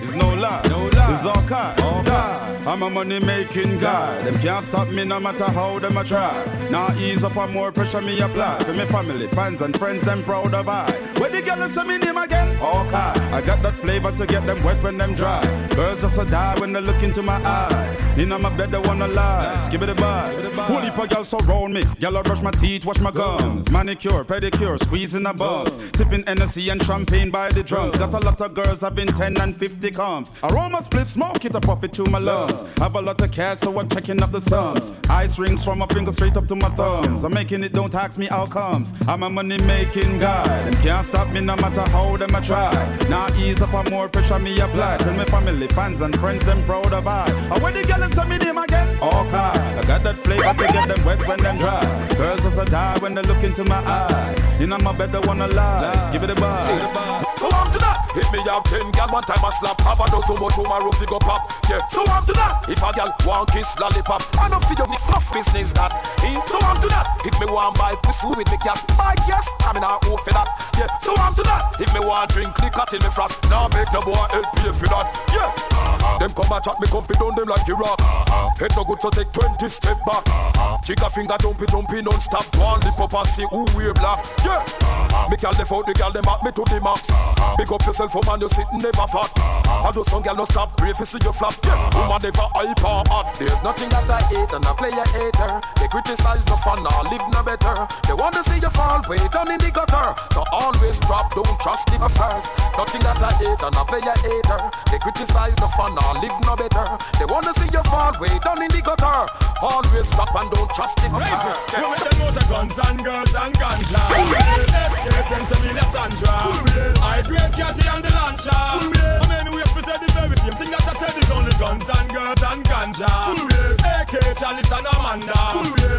It's no lie, no lie. It's all kind, all kind. I'm a money making guy. Them can't stop me no matter how them a try. Now ease up on more pressure me apply. For me family, fans and friends, them proud of I. Where the girl them say me name again? all Okay. I got that flavor to get them wet when them dry. Girls just a die when they look into my eye. In my bed they wanna lie. Skip it a bye. Whole heap of girls surround me. Girl I brush my teeth, wash my gums. Manicure, pedicure, squeezing the bums. Sipping Hennessy and champagne by the drums. Got a lot of girls having 10 and 50 comes. Aroma split smoke, it a puff it to my lungs. Have a lot of cash, so I'm checking up the sums. Ice rings from my fingers straight up to my thumbs. I'm making it, don't ask me outcomes. I'm a money making guy. Them can't stop me no matter how them I try. Now ease up on more pressure me apply. Tell me family, fans and friends them proud of I. And when the girl them say me name again, okay. I got that flavor to get them wet when them dry. Girls just a die when they look into my eye. You know my bed they wanna lie. Let's give it a bar. So after that, if me have ten gal one time I slap, have a dozen more tomorrow fi go pop. Yeah. So after that, if a gal want kiss lollipop, I don't feel the fluff business that. Eh? So after that, if me want buy pussy with me cat, buy yes, I mean I owe for that. Yeah. So after that, if me want drink liquor till me frost, now make no boy help pay for that. Yeah. Them come and chat me comfy down them like Iraq. Head no good so take 20 step back. Chica finger jumpy jumpy non-stop. One lip up and see who wear black. Yeah. Me gal left out the gal them at me to the max. Big up yourself, woman, you sitting never fat. I do some gal no stop, brave to see you flap. Yeah. Woman never hype or hot. There's nothing that I hate and I play a hater. They criticize no fun, or live no better. They want to see you fall way down in the gutter. So always drop, don't trust the first. Nothing that I hate and I play a hater. They criticize no fun, or live no better. They want to see you fall way down in the gutter. Always drop and don't trust the first. You with them of guns and girls and ganja. SK and Samina Sandra. I great Catty and the Lancha. I mean, we have to say the very same thing that I said is only guns and girls and ganja. AK Chalice and Amanda.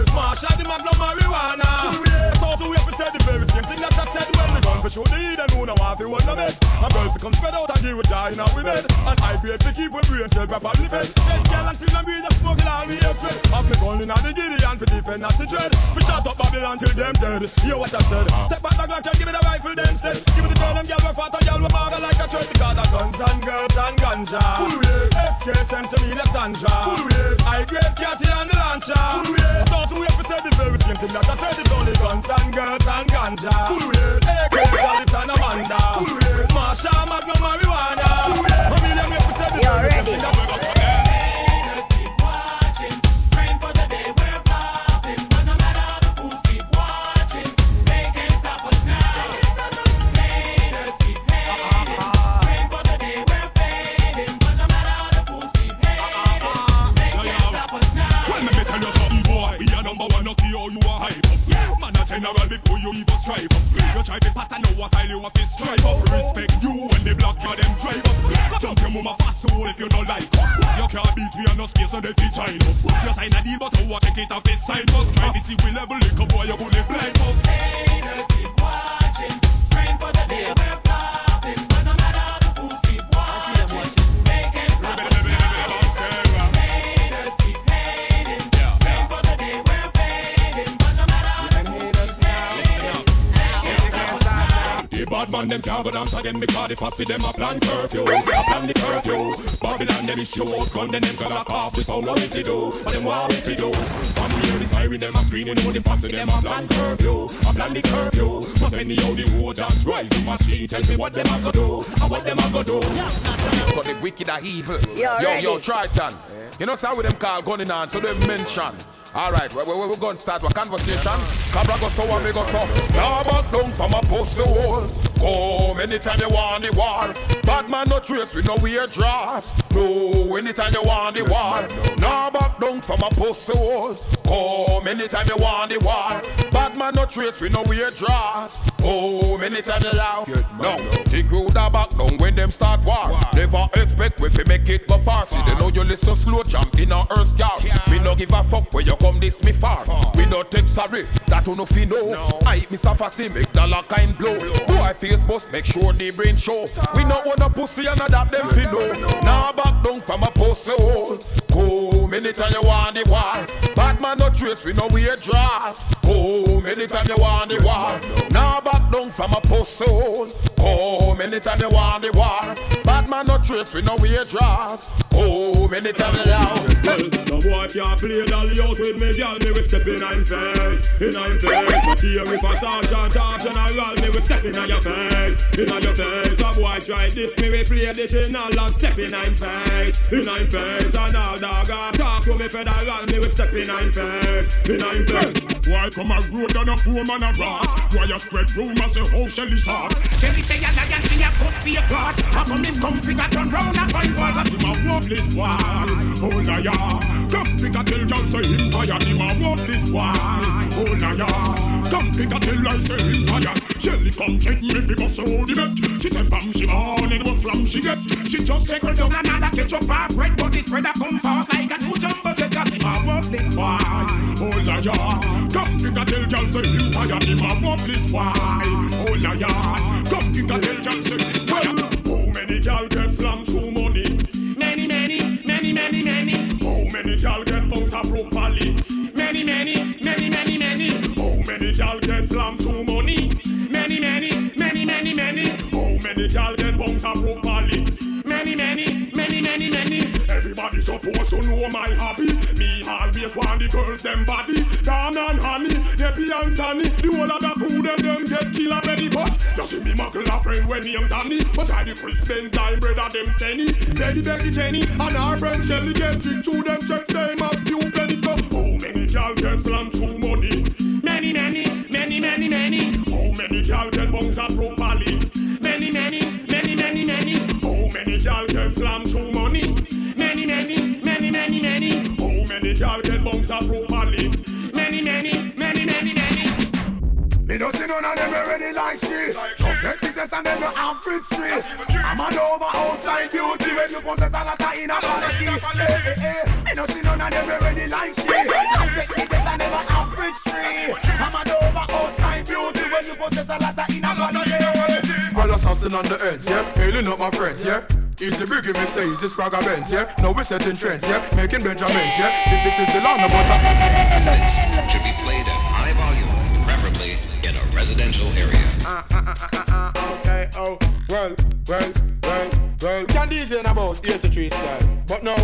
Marsha the Magnum marijuana. Also, we have to say the very same thing that I said when the gun for sure the Eden who know how to one of it. And girls to come spread out and give a giant out we bed. And I grade to keep we brain cell properly fed. Says girl until I'm breathe smoking all me hatred. Have me gun in the Gideon for defend not the dread. For shut up Babylon till them dead. Hear what I said. Take back the Glock and give me the rifle then instead. Give me the tell them girl we fat and girl we maga like a thread. Because of guns and girls and ganja. SK sends me the Sandra. I grade Catty and the Lancha. Thought we have to say the very same thing that I said is only guns and girls and ganja. AK dance again because the posse them a plan curfew, a plan the curfew. Babylon them is show out gun, then them can lock off the sound what if they do, but them what if they do. From here the siren them a screaming, know the posse them a plan curfew, a plan the curfew. But anyhow the road dance rise in my street, tell me what them a go do, and what them a go do. It's got the wicked and evil. Yeah, yo, yo, Triton. You know, how with them call gunning on, so they mention. All right, we're, we, we, we're going to start a conversation. Cabra go so and we go so. Now back down from a pussy hole. Come anytime you want the war. Bad man no trace with no weird dress. No, anytime you want the war. Now back down from a pussy hole. Come anytime you want the war. Bad man no trace with no weird dress. Come anytime you out. No, think you da back down when them start war. Never expect we fi make it go far. See they know you listen slow jump in a earth car. We no give a fuck where you come this me far. No take sorry that you no fi know. I miss a fussy make dollar kind blow. Boy face bust make sure the brain show. We no want a pussy and a that them fi know. Now back down from a pussy hole. Come anytime you want the war. Bad man no trace we no weird dress. Come anytime you want the war. Now back down from a pussy hole. Come anytime you want the war. Bad man no trace we no weird dress. Oh, many times now. Well, the boy can't play dolly out with me, girl. Me we step in I'm face, in I'm face. But here if a sergeant or general, me we step in your face, in your face. A boy try this, me we play the channel and step in I'm face, in I'm face. And all dog a talk to me federal, me we step in I'm face, in I'm face. Why come a road and a poor man a rat? Why you spread rumors say how Shelly's hot? Shelly say a lion, she a post be a clot. I come in come a turn round and find wall. Oh, Cause him a worthless boy, oh liar. Come a tell y'all say him tired. Him a worthless boy, oh liar. Come a tell I say him tired. Shelly come check me bust out the bet. She say fam she born and what flam she get. She just Circle down another ketchup and bread, but this bread a come fast like a new jumbo jet. Cause him oh, a worthless boy. oh liar. Come a tell y'all say him tired. Him a worthless boy, oh liar. Come a tell y'all say him tired. Many y'all get flam through money? Many, many, many, many, many. How many y'all get bounce up properly? Many, many, many, many, many. How many y'all get slam through money? Many, many, many, many, many. How many y'all get bounce up properly? Many, many. Everybody supposed to know my hobby. Me always want the girls them body. Down and honey, Debbie and Sunny. The whole of the food and them get kill already. But just see me muckle a friend when he am Danny. But I the Chris Benz, I'm brother them Senny. Betty Becky Jenny and our friend Shelly get tricked through them checks. Them a few the test and then the average street. I'm an over outside beauty when you possess a lot of inner quality. Hey, hey, hey. Me don't see none of them already like shit. Come get the test and then the average street. I'm an over outside beauty when you possess a lot of inner quality. All assassin on the ends, yeah. Hailing up my friends, yeah. Easy biggie, me say, easy Spragga Benz, yeah. Now we setting trends, yeah. Making Benjamins, yeah. Think this is the land of butter. should be played at high volume, preferably in a residential area. Ah, ah, ah, ah, ah, okay, oh. Well, well, well, well. Can DJ in about 83 style. But no,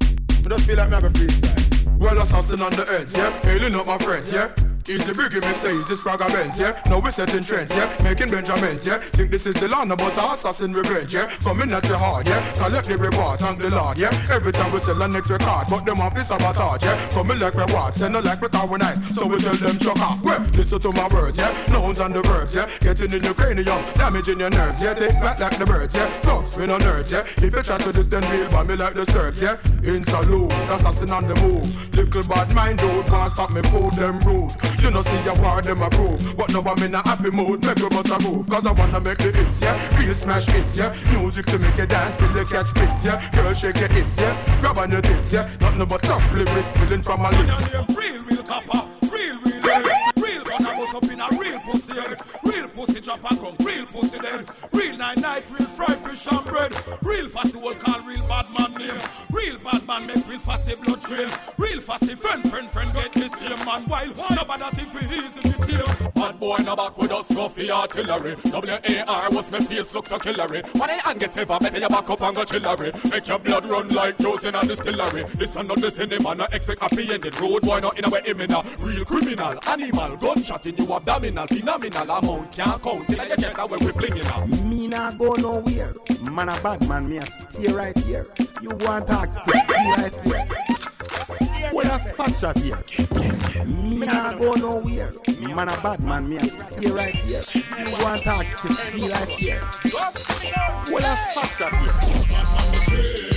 I just feel like me have a freestyle. Well, assassin on the ends, yeah. Hailing up my friends, yeah. Easy biggie, me say, easy Spragga Benz, yeah. Now we setting trends, yeah. Making Benjamins, yeah. Think this is the land about assassin revenge, yeah. Coming at your heart, yeah. Collect the reward, thank the Lord, yeah. Every time we sell a next record, but them off is sabotage, yeah. Coming like reward, send no like because we're nice. So we tell them chuck off, well, listen to my words, yeah. Nouns and the verbs, yeah. Getting in your cranium, damaging your nerves, yeah. Take back like the birds, yeah. Thugs, we no nerds, yeah. If you try to this, then real by me like the Serbs, yeah. Interlude, assassin on the move. Little bad mind dude, can't stop me, fool them rude. You know see a war them approve, but now I'm in a happy mood. Make we bust a move, cause I wanna make the hits, yeah. Real smash hits, yeah. Music to make you dance till you catch fits, yeah. Girl shake your hips, yeah. Grab on your tits, yeah. Nothing but top lyrics spilling from my lips. Real, real copper. Real, real, real. Real gonna bust up in a real pussy head. Real pussy drop and come. Real pussy dead. Real night night. Real fry fish and bread. Real fussy will call real bad man name. Real bad man make real fussy blood trail. Real fussy friend, friend, friend get the same man wild. Nobody think we easy to tame. Bad boy no back with us scruffy artillery W-A-R was my face look so killery When I hand get ever better you back up and go chillery Make your blood run like Joe's in a distillery This and not the cinema no expect happy ending Road boy not in a way him Real criminal, animal, gunshot in you abdominal Phenomenal amount can't count till I chest away we flinging out Me nah go nowhere. Man a bad man, me a stay right here. You want talk to me right here. What a fat shot here. Me nah go nowhere. Man a bad man, me a stay right here. You want talk to me right here. What a fat shot here.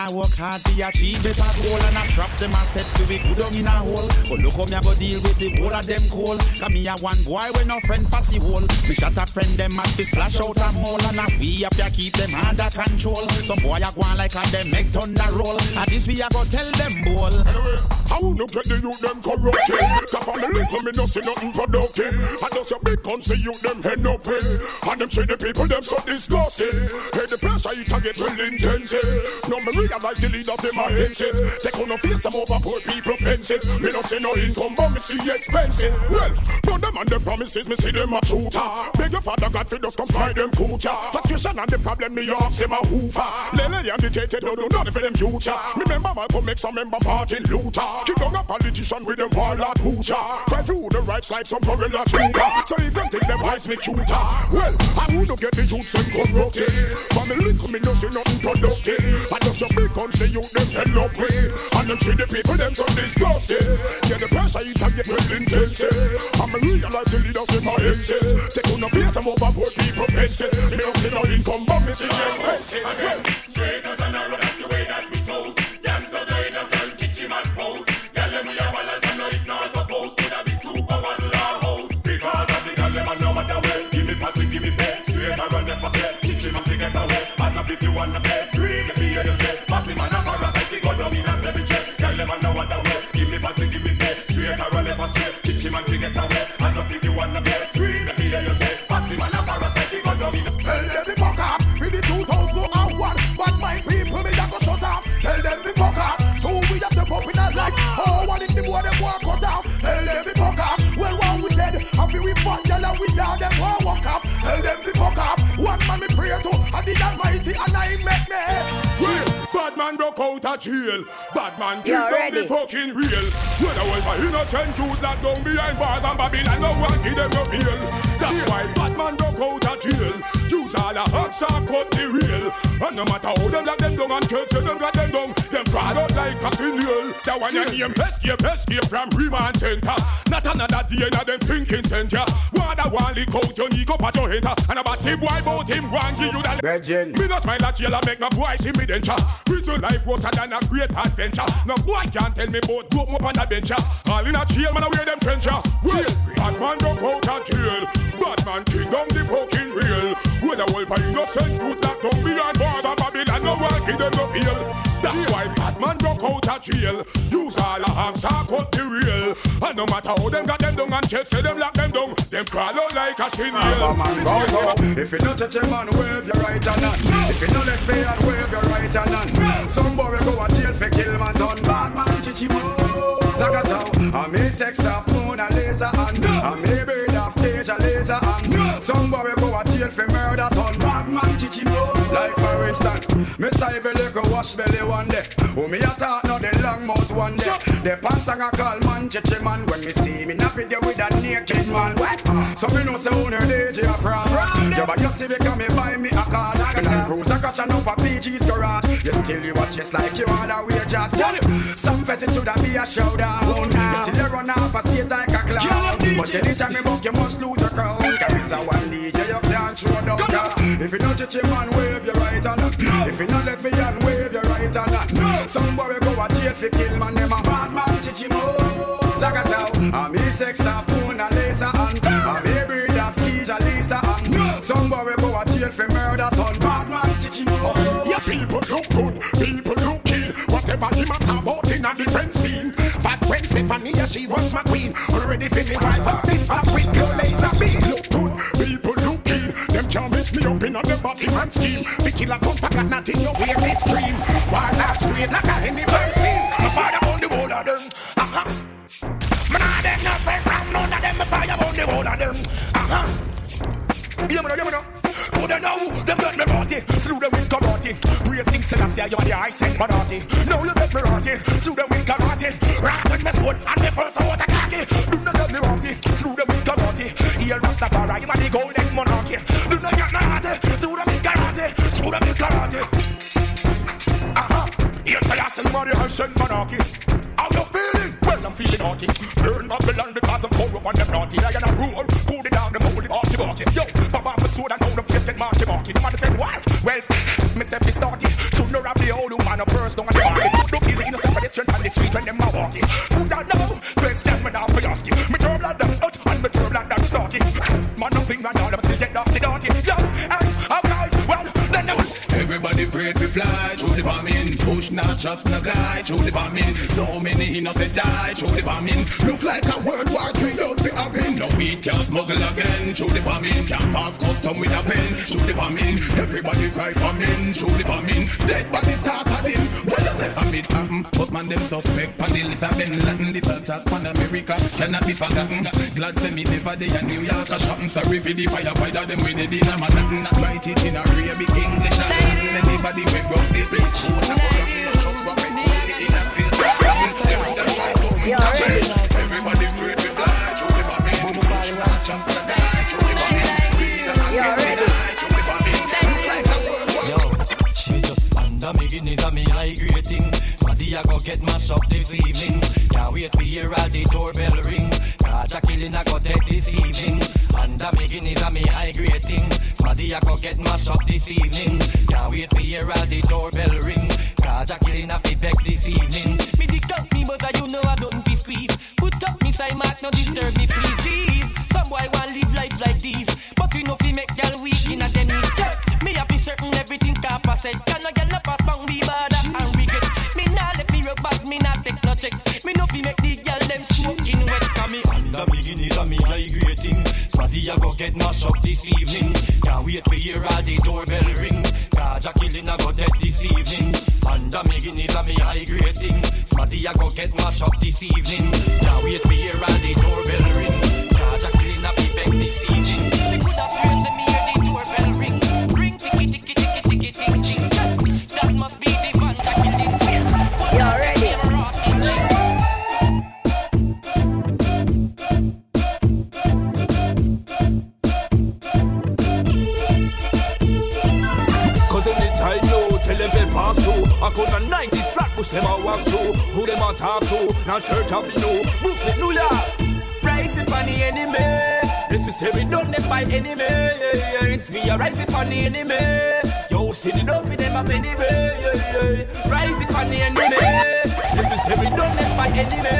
I work hard to achieve better goal And I trap them and set to be good down in a hole But look how me a go deal with the whole of them coal Cause me a one boy with no friend pass the hole Me shot a friend them at the splash out a mole And a we have to keep them under control Some boy a go on like a them make thunder roll And this we a go tell them bowl How no get the youth them corrupted? Cause from the little me no see nothing productive. And those your big guns the youth them head up in. And them see the people them so disgusting. Hey, the pressure it a get real intensive. No me realize the lead of them are hences. They couldn't face some over poor people pences. Me no see no income but me see expenses. Well, none them and them promises me see them a shooter. Beg your father God for just come find them coocher. Frustration and the problem me ask them a hoover. Lele and the tete don't do nothing for them future. Me Malcolm make some member Martin Luther. Keep down a politician with them warlord butcher. Try through the rights like some gorilla trooper. So if them think them wise me shooter. Well, I wanna get the youths them corrupted. Family in no see nothing productive. And just your the youth them head up with. And them see the people them so disgusted. Yeah, the pressure it a get real intensive. I'm a realize the leaders in my senses. They couldn't face some overboard people pensions. Me no see no income but me see expenses. Well, Straight and narrow, that's the way that we chose. Gangsters, raiders, and him and pose. Them we are balance and no ignore suppose. Could I be supermodel or host? Because of the girl, them and no matter where. Give me party, give me pay. Straight run them for step. Teach him get away. Up if you want the To get away. Man broke out of jail. Bad man You down the fucking real. When I was my innocent Jews locked down behind bars and Babylon, no one give them no feel. That's why bad man broke out of jail. Use all the hacks and cut the real. And no matter how them lock them down and kill them got them down, them crawl out like a funeral. That one your name escape, escape from remand center. Not another day in a them thinking center. One that one lick out your knee up at your head. And about him boy about him one give you that. Virgin. Me no smile at jail and make my boy see me denture. Prison life was than a great adventure. No boy can't tell me about dope up on a bench. All in a jail, man, I wear them trencher. Well, bad man broke out of jail. Bad man kick down the fucking real. When a wolf are innocent, put that down beyond border Babylon, no one give them no feel. That's why bad man broke out of jail. Use all the hands and cut the real. And no matter how them got them down and check, say them lock them down. Them crawl out like a snail. If you don't touch a man, wave your right hand on. If you don't lesbian, wave your right hand on. Some boy will go a jail for kill man done. Bad man chichimo. Zaga sow. I me sex off moon and laser and I me bird off cage laser and some boy go a jail for murder done. Bad man chichimo. Like for instance, me say you look a wash belly one day. Oh me a talk now the long mouth one day. The pants and a call man chichi man when me see me na video with a naked man. What? So me know say owner DJ a fraud. Yeah, but you see come me buy me a car. Me Land Cruiser crash and up a PG's garage. You still you watch just like you wanna wear jack. Tell you, some fest it shoulda be a showdown. You still you run off a state like a clown. But anytime me book you must lose your crown. Cause a one DJ you can't show down. yeah. If you don't touch man, wave your right hand. If you not lesbian, wave your right hand. Some boy go a jail for kill man. Them a bad man chichimo. Zaga sow. I'm me sex off moon and laser and I'm me breed of Keisha Lisa and some boy go a jail for murder ton. Bad man chichimo. Yeah, people look good, people look keen. Whatever him a talk about in a different scene. Fat Gwen Stefani, she was my queen. Already feeling wipe up this fat with your laser beam. Look good, people look keen. Them can't mix me up in a them body man scheme. The killer come forgot nothing, you hear me scream. Why not straight like a any verse scenes? I fire on the wall of them. Uh-huh. Man, I them not friend from none of them. I fire on the wall of them. Uh-huh. Yeah, man, yeah, man. Who they know? Them get me rotty. Slew them with karate. Praise King Selassie, you are the I sent minority. Now you get me rotty. Slew them with karate. Rock with me sword and me first a cocky. Do not get me rotty. Slew them with karate. Here Rastafari, are the golden monarchy. Do not get me rotty. Slew them with karate. Slew them with karate. Uh-huh. Here Selassie, you are the I sent monarchy. How you feeling? Well, I'm feeling naughty. Burn Babylon because I'm corrupt and them naughty. I got a rule. Cool it down, them hold it off the bucket. Yo, off the sword and hold The man said, why? Well, myself is started. To know of the old woman, a purse down at the market. Put no kill the innocent pedestrian on the street when them are walking. Who don't know? Question me now for asking. Me turn blood down out and me turn blood down stalking. Man, nothing right now, them still get off the dirty. Yo, and alright, well, then them. Everybody afraid to fly through the bombing. Push not just no guy through the bombing. So many innocent die through the bombing. Look like a World War III out to happen. No weed can smuggle again through the bombing. Can't pass custom with a pen through the bombing. Everybody cry for men through the bombing. Dead body start at him. What does that famine um, happen? But man them suspect. Pan the list of Bin Laden. This attack on America cannot be forgotten. Glad to me never day in New York. A shot sorry for the firefighter. Them with the dinner man. Not write it in a Arabic English. And anybody we broke the bridge. Everybody free to fly under me guineas and me like rating. Smaddy I go get mashed up this evening. Can't wait to hear all the doorbell ring. A killing I go dead this evening. Under me guineas and me high rating. Smaddy I go get mashed up this evening. Can't wait to hear all the doorbell ring. A killing I fi beg this evening. Me dick up me but I you know I don't be squeeze. Put up me side mark, no disturb me please. Jeez, some boy want live life like this, but we know fi make gal weak in a knees. Me have be certain everything copper said. Can a gal not pass Me no fi make the gal them smoking wet. Cause me under me guineas and me high rating. Smaddy I go get mashed up this evening. Can't wait to hear all the doorbell ring. Cause a killing I go dead this evening. Under me guineas and me high rating. Smaddy I go get mashed up this evening. Can't wait to by enemy. It's me a rise upon the enemy. Yo, see the dope in them up anyway. Rise upon the enemy. This is heavy done them by enemy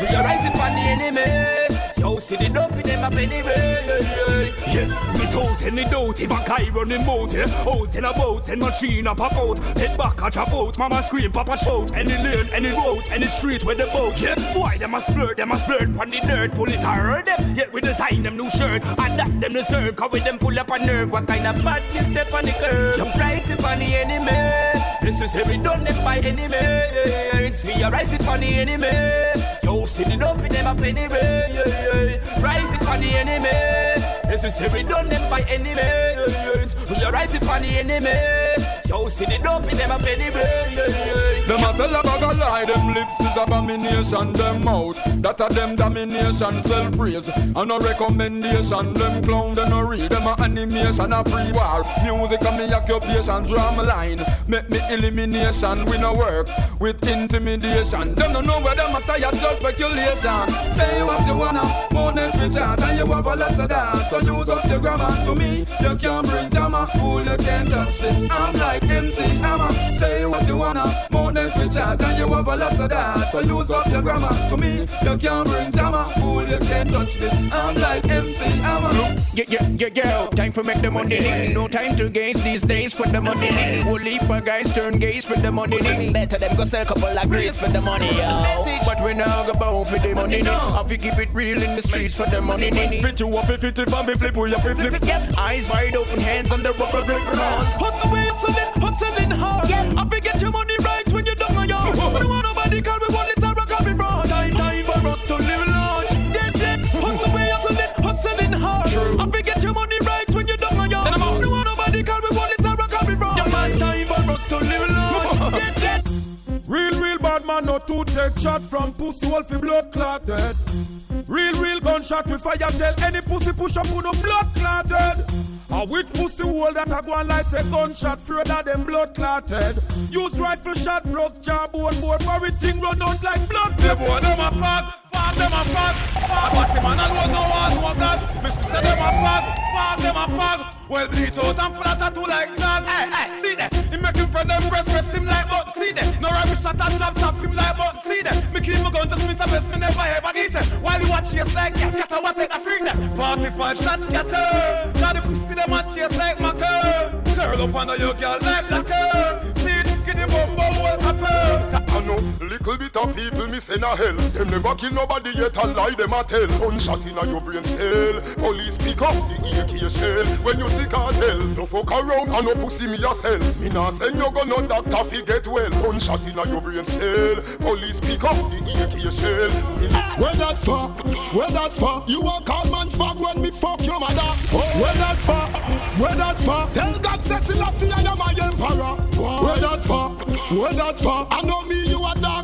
We a rise upon the enemy Yo, see the dope in them up anyway Yeah, me told any doubt if a guy running mouth yeah. Out in a boat, and machine up a out Head back a out, mama scream, papa shout. Any lane, any road, any street where the boat Yeah, why them a splurt, them a flirt Pon the dirt, pull it hard them Yeah, we design them new shirt. And that them deserve, cause with them pull up a nerve. What kind of badness step on the curb? You price it on the enemy. This is heavy done them by enemy. It's me, I rise it on the enemy Yo, see the dope in them up anyway Rise it on the enemy. This is heavy done them by enemy We are it on the enemy. Yo, see the in them up anyway Them a tell a bag a lie, them lips is abomination, them mouth That a them domination, self praise And no recommendation, them clown, them no real Them a animation, a pre-war. Music a me occupation, drama line Make me elimination, we no work with intimidation. Them no know where them a say, just speculation. Say what you wanna, more free chat And you have a lot of that, so use up your grammar To me, you can't bring drama, fool, you can't touch this. I'm like MC Hammer, say what you wanna, more than free chat And you have a lot of that, so use up your grammar To me, you can't bring drama, fool, you can't touch this I'm like MC Hammer Yeah, yeah, yeah, yeah. Time for make the money. No time to gaze these days for the money. Whole heap of guys turn gaze for the money. It's better them go sell couple of grades for the money, yo. But we now go bow for the money. Have to keep it real in the streets for the money. Fit you up, fit it, and flip, oh, we up, flip. Yes, eyes wide open, hands on the rubber grip. Hustle, we hustling, hustling hard. I time to live large. Yes, yes. Hustle, we hustling, hustling hard. I forget your money right when you're done, yo. We don't want nobody call we want this rock and broad. Time, time for us to live large. Yes, yes. Real, real bad man, not to take shot from pussy wolf in blood clotted. Real, real gunshot with fire tell any pussy push up with no blood clotted. A with pussy hole that a go on like say gunshot further than blood clotted. Use rifle shot, broke jawbone board, everything run out like blood. The boy them a fag, fag them a fag. Fag what him and alone no one no God. Mister say them a fag, fag them a fag. Well bleach out and flat tattoo like clog. Hey, hey, see that? He make him friend them breast press him like button. See that? No rubbish shot and chop chop him like button. See that? Me keep my gun to Smith and best me never ever get it. While you watch chase like gas, scatter what take a freak that. 45 shots scatter. Now the pussy them a chase like my girl. Curl up on your girl like the curl. See it, get the bumbo a pearl. I know little bit of people miss in a hell. Them never kill nobody yet and lie them a tell. Gunshot in your brain cell. Police pick up the AK shell. When you see cartel, no fuck around and no pussy me sell. Me nah send you gun no doctor fi get well. Gunshot in your brain cell. Police pick up the AK shell. Where that for? Where that for? You a call man fag when me fuck your mother. Where that for? Where that for? Tell God say Selassie I am my emperor. Where that for? Where that for? I know me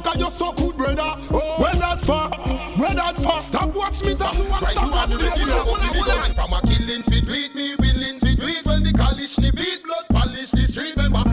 you a dark and you so good brother. Where that for? Where that for? Stop watch me that you Right, stop watch the me. the From a killing fi do it, me willing fi do it When the college ni beat, blood polish the street Remember, the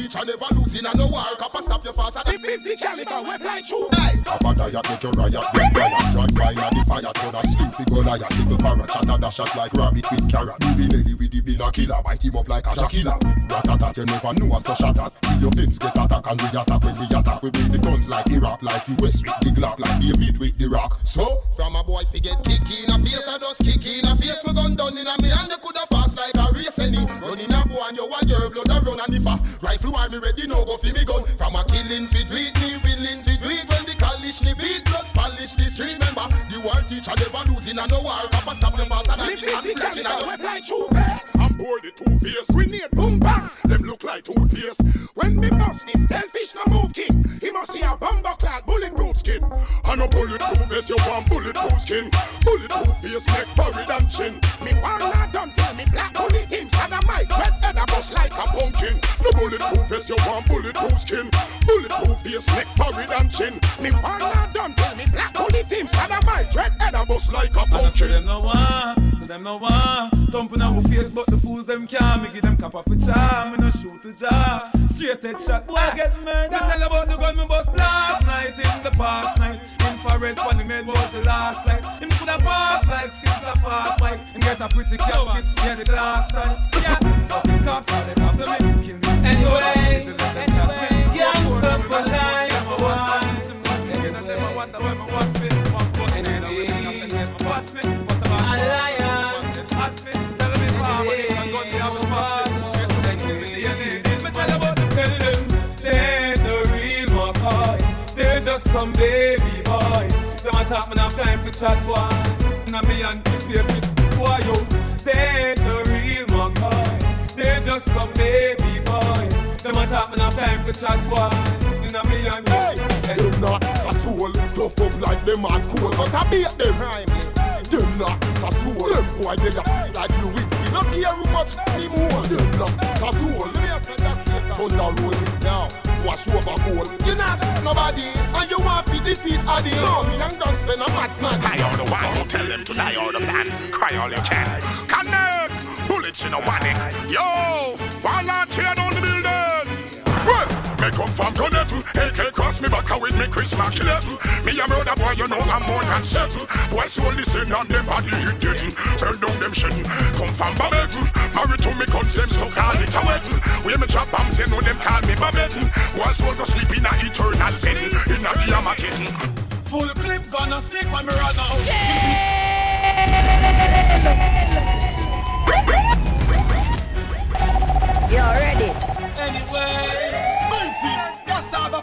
teacher never losing and no war Copper stop your faster than 50 caliber, we fly through Hey! Have a diet, get your riot, get riot Drag by na the fire, turn a fi Goliath Little parrot, shot a shot like rabbit with carrot. Movie lady with the bin a killer, bite him up like a Shakila Ratatat, you never know us so shot at Till your pins get attack and we attack When we attack, we bring the guns like Iraq Like US with the Glock, like David with the rock. So, From a boy fi get kick in a face, I just kick in a face. My gun done in a me and you coulda fast like a race any. Running a boy and you want your blood a run and if a rifle war me ready now go fi me gun. From a killing fi do it, me willing fi do it When the college beat, blood polish the street Remember, the war teacher never losing and no war Copper stop your faster than 50 caliber, we fly through face I'm bored the two face grenade boom bang. Them look like two toothpaste. When me bust this fish no move king. He must see a bumper clad bulletproof skin. And a bulletproof vest you want bulletproof skin. Bulletproof face make forehead and chin. Me want not tell me black bullet him. Sad a mic dread head a bust like a pumpkin. No bulletproof vest you want bulletproof skin. Bulletproof face make forehead and chin. Me want not tell me black bullet him. Sad a mic dread head a bust like a And I say them no want, say them no want Thumping our face but the fools them can't. Me give them cap off a charm, me no shoot to jar Straight head shot, boy get murdered. Me tell about the gun me bust last night in the past night. Infrared when the made was the last sight Him coulda pass like six the fast like Him get a pretty casket, yeah the glass side Yeah, fucking cops, they after me, kill me. Anyway, anyway, gangster for life, one Them a wonder when me watch me, watch me, watch me, what about Alliance, watch me, tell me for ammunition, gun me have a faction, straight to them, give me DNA. Me tell about the tell them, they ain't the real McCoy, they're just some baby boy. Them a talk me not time for chat boy, na me and the baby boy yo. They ain't the real McCoy, they're just some baby boy. Them a talk me not time for chat boy, na me and Them not a soul, tough up like them are cool. But I beat them. Them not a soul, them boy they are like Lewinsky Not care much anymore Them not a soul. On the road now. Wash over goal You not nobody. And you want to defeat Addy No, me and guns spend a match man. I are the one who tell them to die all the plan. Cry all you can. Connect! Bullets in a one Yo! One not me come from Connecticut. AK cross me back with me Chris Mark 11. Me a murder boy, you know I'm more than seven. Boy, so listen on them body hit getting. Burn down them shitting. Come from Babetton. Married to me cause them so call it a wedding. We me drop bombs, you know them call me Babetton. Boy, so go sleep in a eternal setting. In a Yamaketten. Full clip gonna stick when me run out. You ready? Anyway.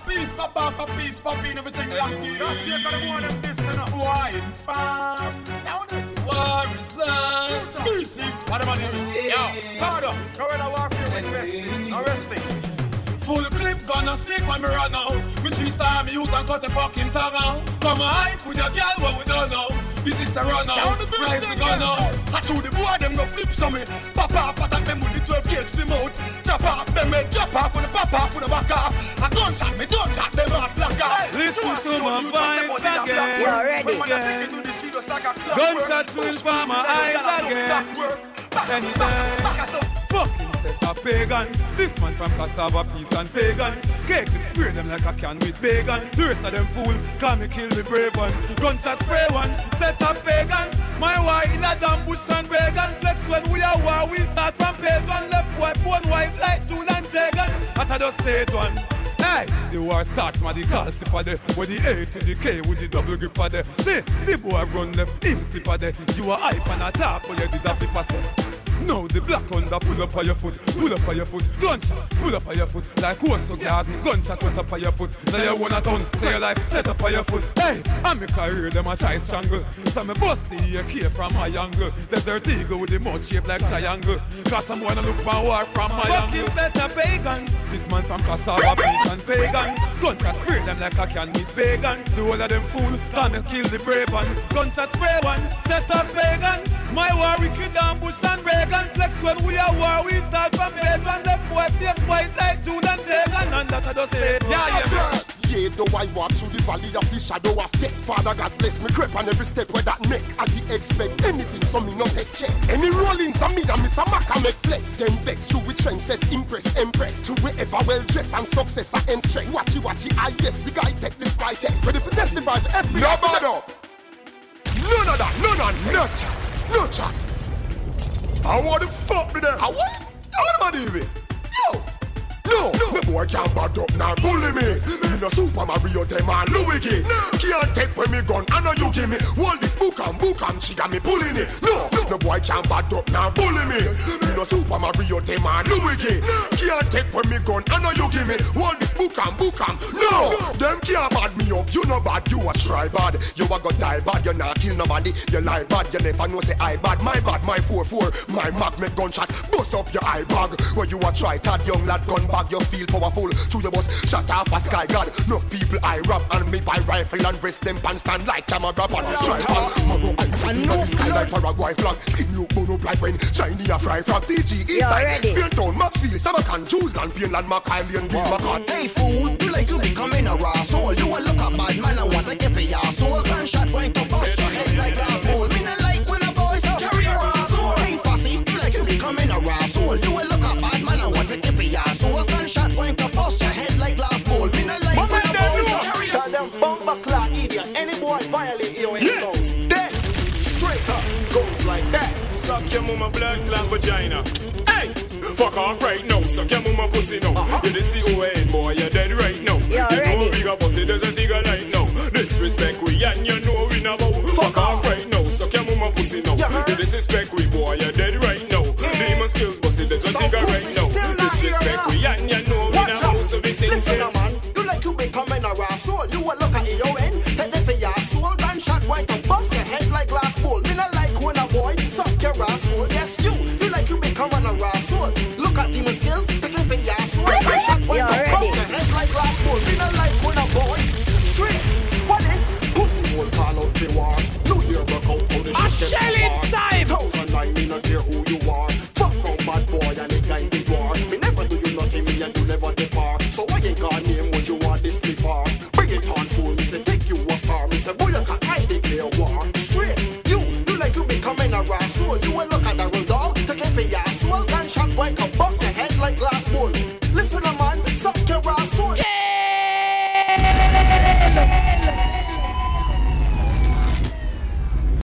Business, cassava, peace, papa, for peace, popping everything lucky. That's the kind of one of this and a wine farm. Sound it. War is love. Shoot up. What am I doing? Yo, power up. Guerrilla warfare with vesting. Arresting. Full clip gonna stick when me run out. Me three star me use and cut the fucking tongue out. Come on, hype with your girl, what we don't know. Business a run out. Rise the gun out. I told the boy them go flip some me. Pop off, attack them with the 12 gauge the mouth. Chop off them head, drop off with the pop off with the back off. I gunshot me, don't shot them heart black off. Listen to my how you just step voice out in again. black You work. ready? When man a Yeah. take you to the street just like a clockwork. Gunshots will from my eyes girl, I saw again. black pagans. This man from cassava, peace and pagans. Cake and spear them like a can with bacon. The rest of them fool, can me kill the brave one. Gunshot spray one, set up pagans. My wife in a damn bush and vegan. Flex when we are war, we start from page one. Left white, bone white like June and Jagan. At a just stage one. Hey, the war starts, man, the call slipper there. With the A to the K with the double gripper there. See, the boy run left, him slipper there. You are hype and a top, but you did a say. Now the black under pull up on your foot, pull up on your foot, gunshot, pull up on your foot, like to garden, gunshot put up on your foot. Now you wanna turn, say your life, set up on your foot. Hey, I'm a career, them a try strangle. So me bust the AK from my angle. Desert eagle with the mouth shaped like triangle. Cause some wanna look for war from my angle. Fucking set up pagans. This man from Cassava, peace and pagan. Gunshot spray them like a can meet pagan. The whole of them fool, gonna kill the brave one. Gunshot spray one, set up pagan. My war wicked down Bush and Reagan. Flex when we are war, we start from base. And them boy face white like Julian Sagan. And that I just say, yeah, yeah, Yeah, though I walk through the valley of the shadow of death. Father God bless me, creep on every step where that neck. I the expect anything, so me not take check. Any rollings on me and Miss Amaka make flex. Them vex through with trend sets, impress, impress. To wherever well dressed and success I end stress. Watchy, watchy, I yes, the guy take this right text. Ready for testify for every No bother. None of that, no nonsense. No chat, no chat. I want to fuck me there. I what? What am I doing? Yo! No, no, me boy can't bad up now bully me. Me no Super Mario them and Luigi. No, can't take when me gun. I know you give me. Hold this book and book and she got me pulling it. No, no, no boy can't bad up now bully me. Me no Super Mario them and Luigi. No, can't take when me gun. I know you give me. Hold this book and book and no, them can't bad me up. You no bad, you a try bad. You a go die bad. You not kill nobody. You lie bad. You never know say I bad. My bad, my four four. My mag make gunshot. Bust up your eye bag. Where you a try tad young lad gun bag. You feel powerful. To your boss, shut off a sky god. No people I rap and me buy rifle and breast them pants stand like camera on. Try. Maro eyes and no sky like Paraguay flag. Skin you up like when Chinese a fry from DG Eastside. ready? Speartown, Maxfield, Samarkand, Jewsland, Painland, Mackay, and Green Macan. Hey fool, you like to becoming a raw soul. You a look a bad man and want to give your soul. Gunshot point to bust your head like glass bowl. point up, bust your head like last ball. Me no like when boys up. Them bumper clock idiot. Any boy violate your yeah. insults. Dead. Straight up. Goes like that. Suck your mama blood clot vagina. Hey! Fuck off right now. Suck your mama pussy now. Uh-huh. You're the O.N. boy. You're dead right now. You're know a bigger pussy. There's a bigger right now. Disrespect we and you know we now. Fuck, Fuck off right now. Suck your mama pussy now. Yeah. You disrespect we boy. You're dead right now. Yeah. Demon skills pussy. There's a bigger right now. No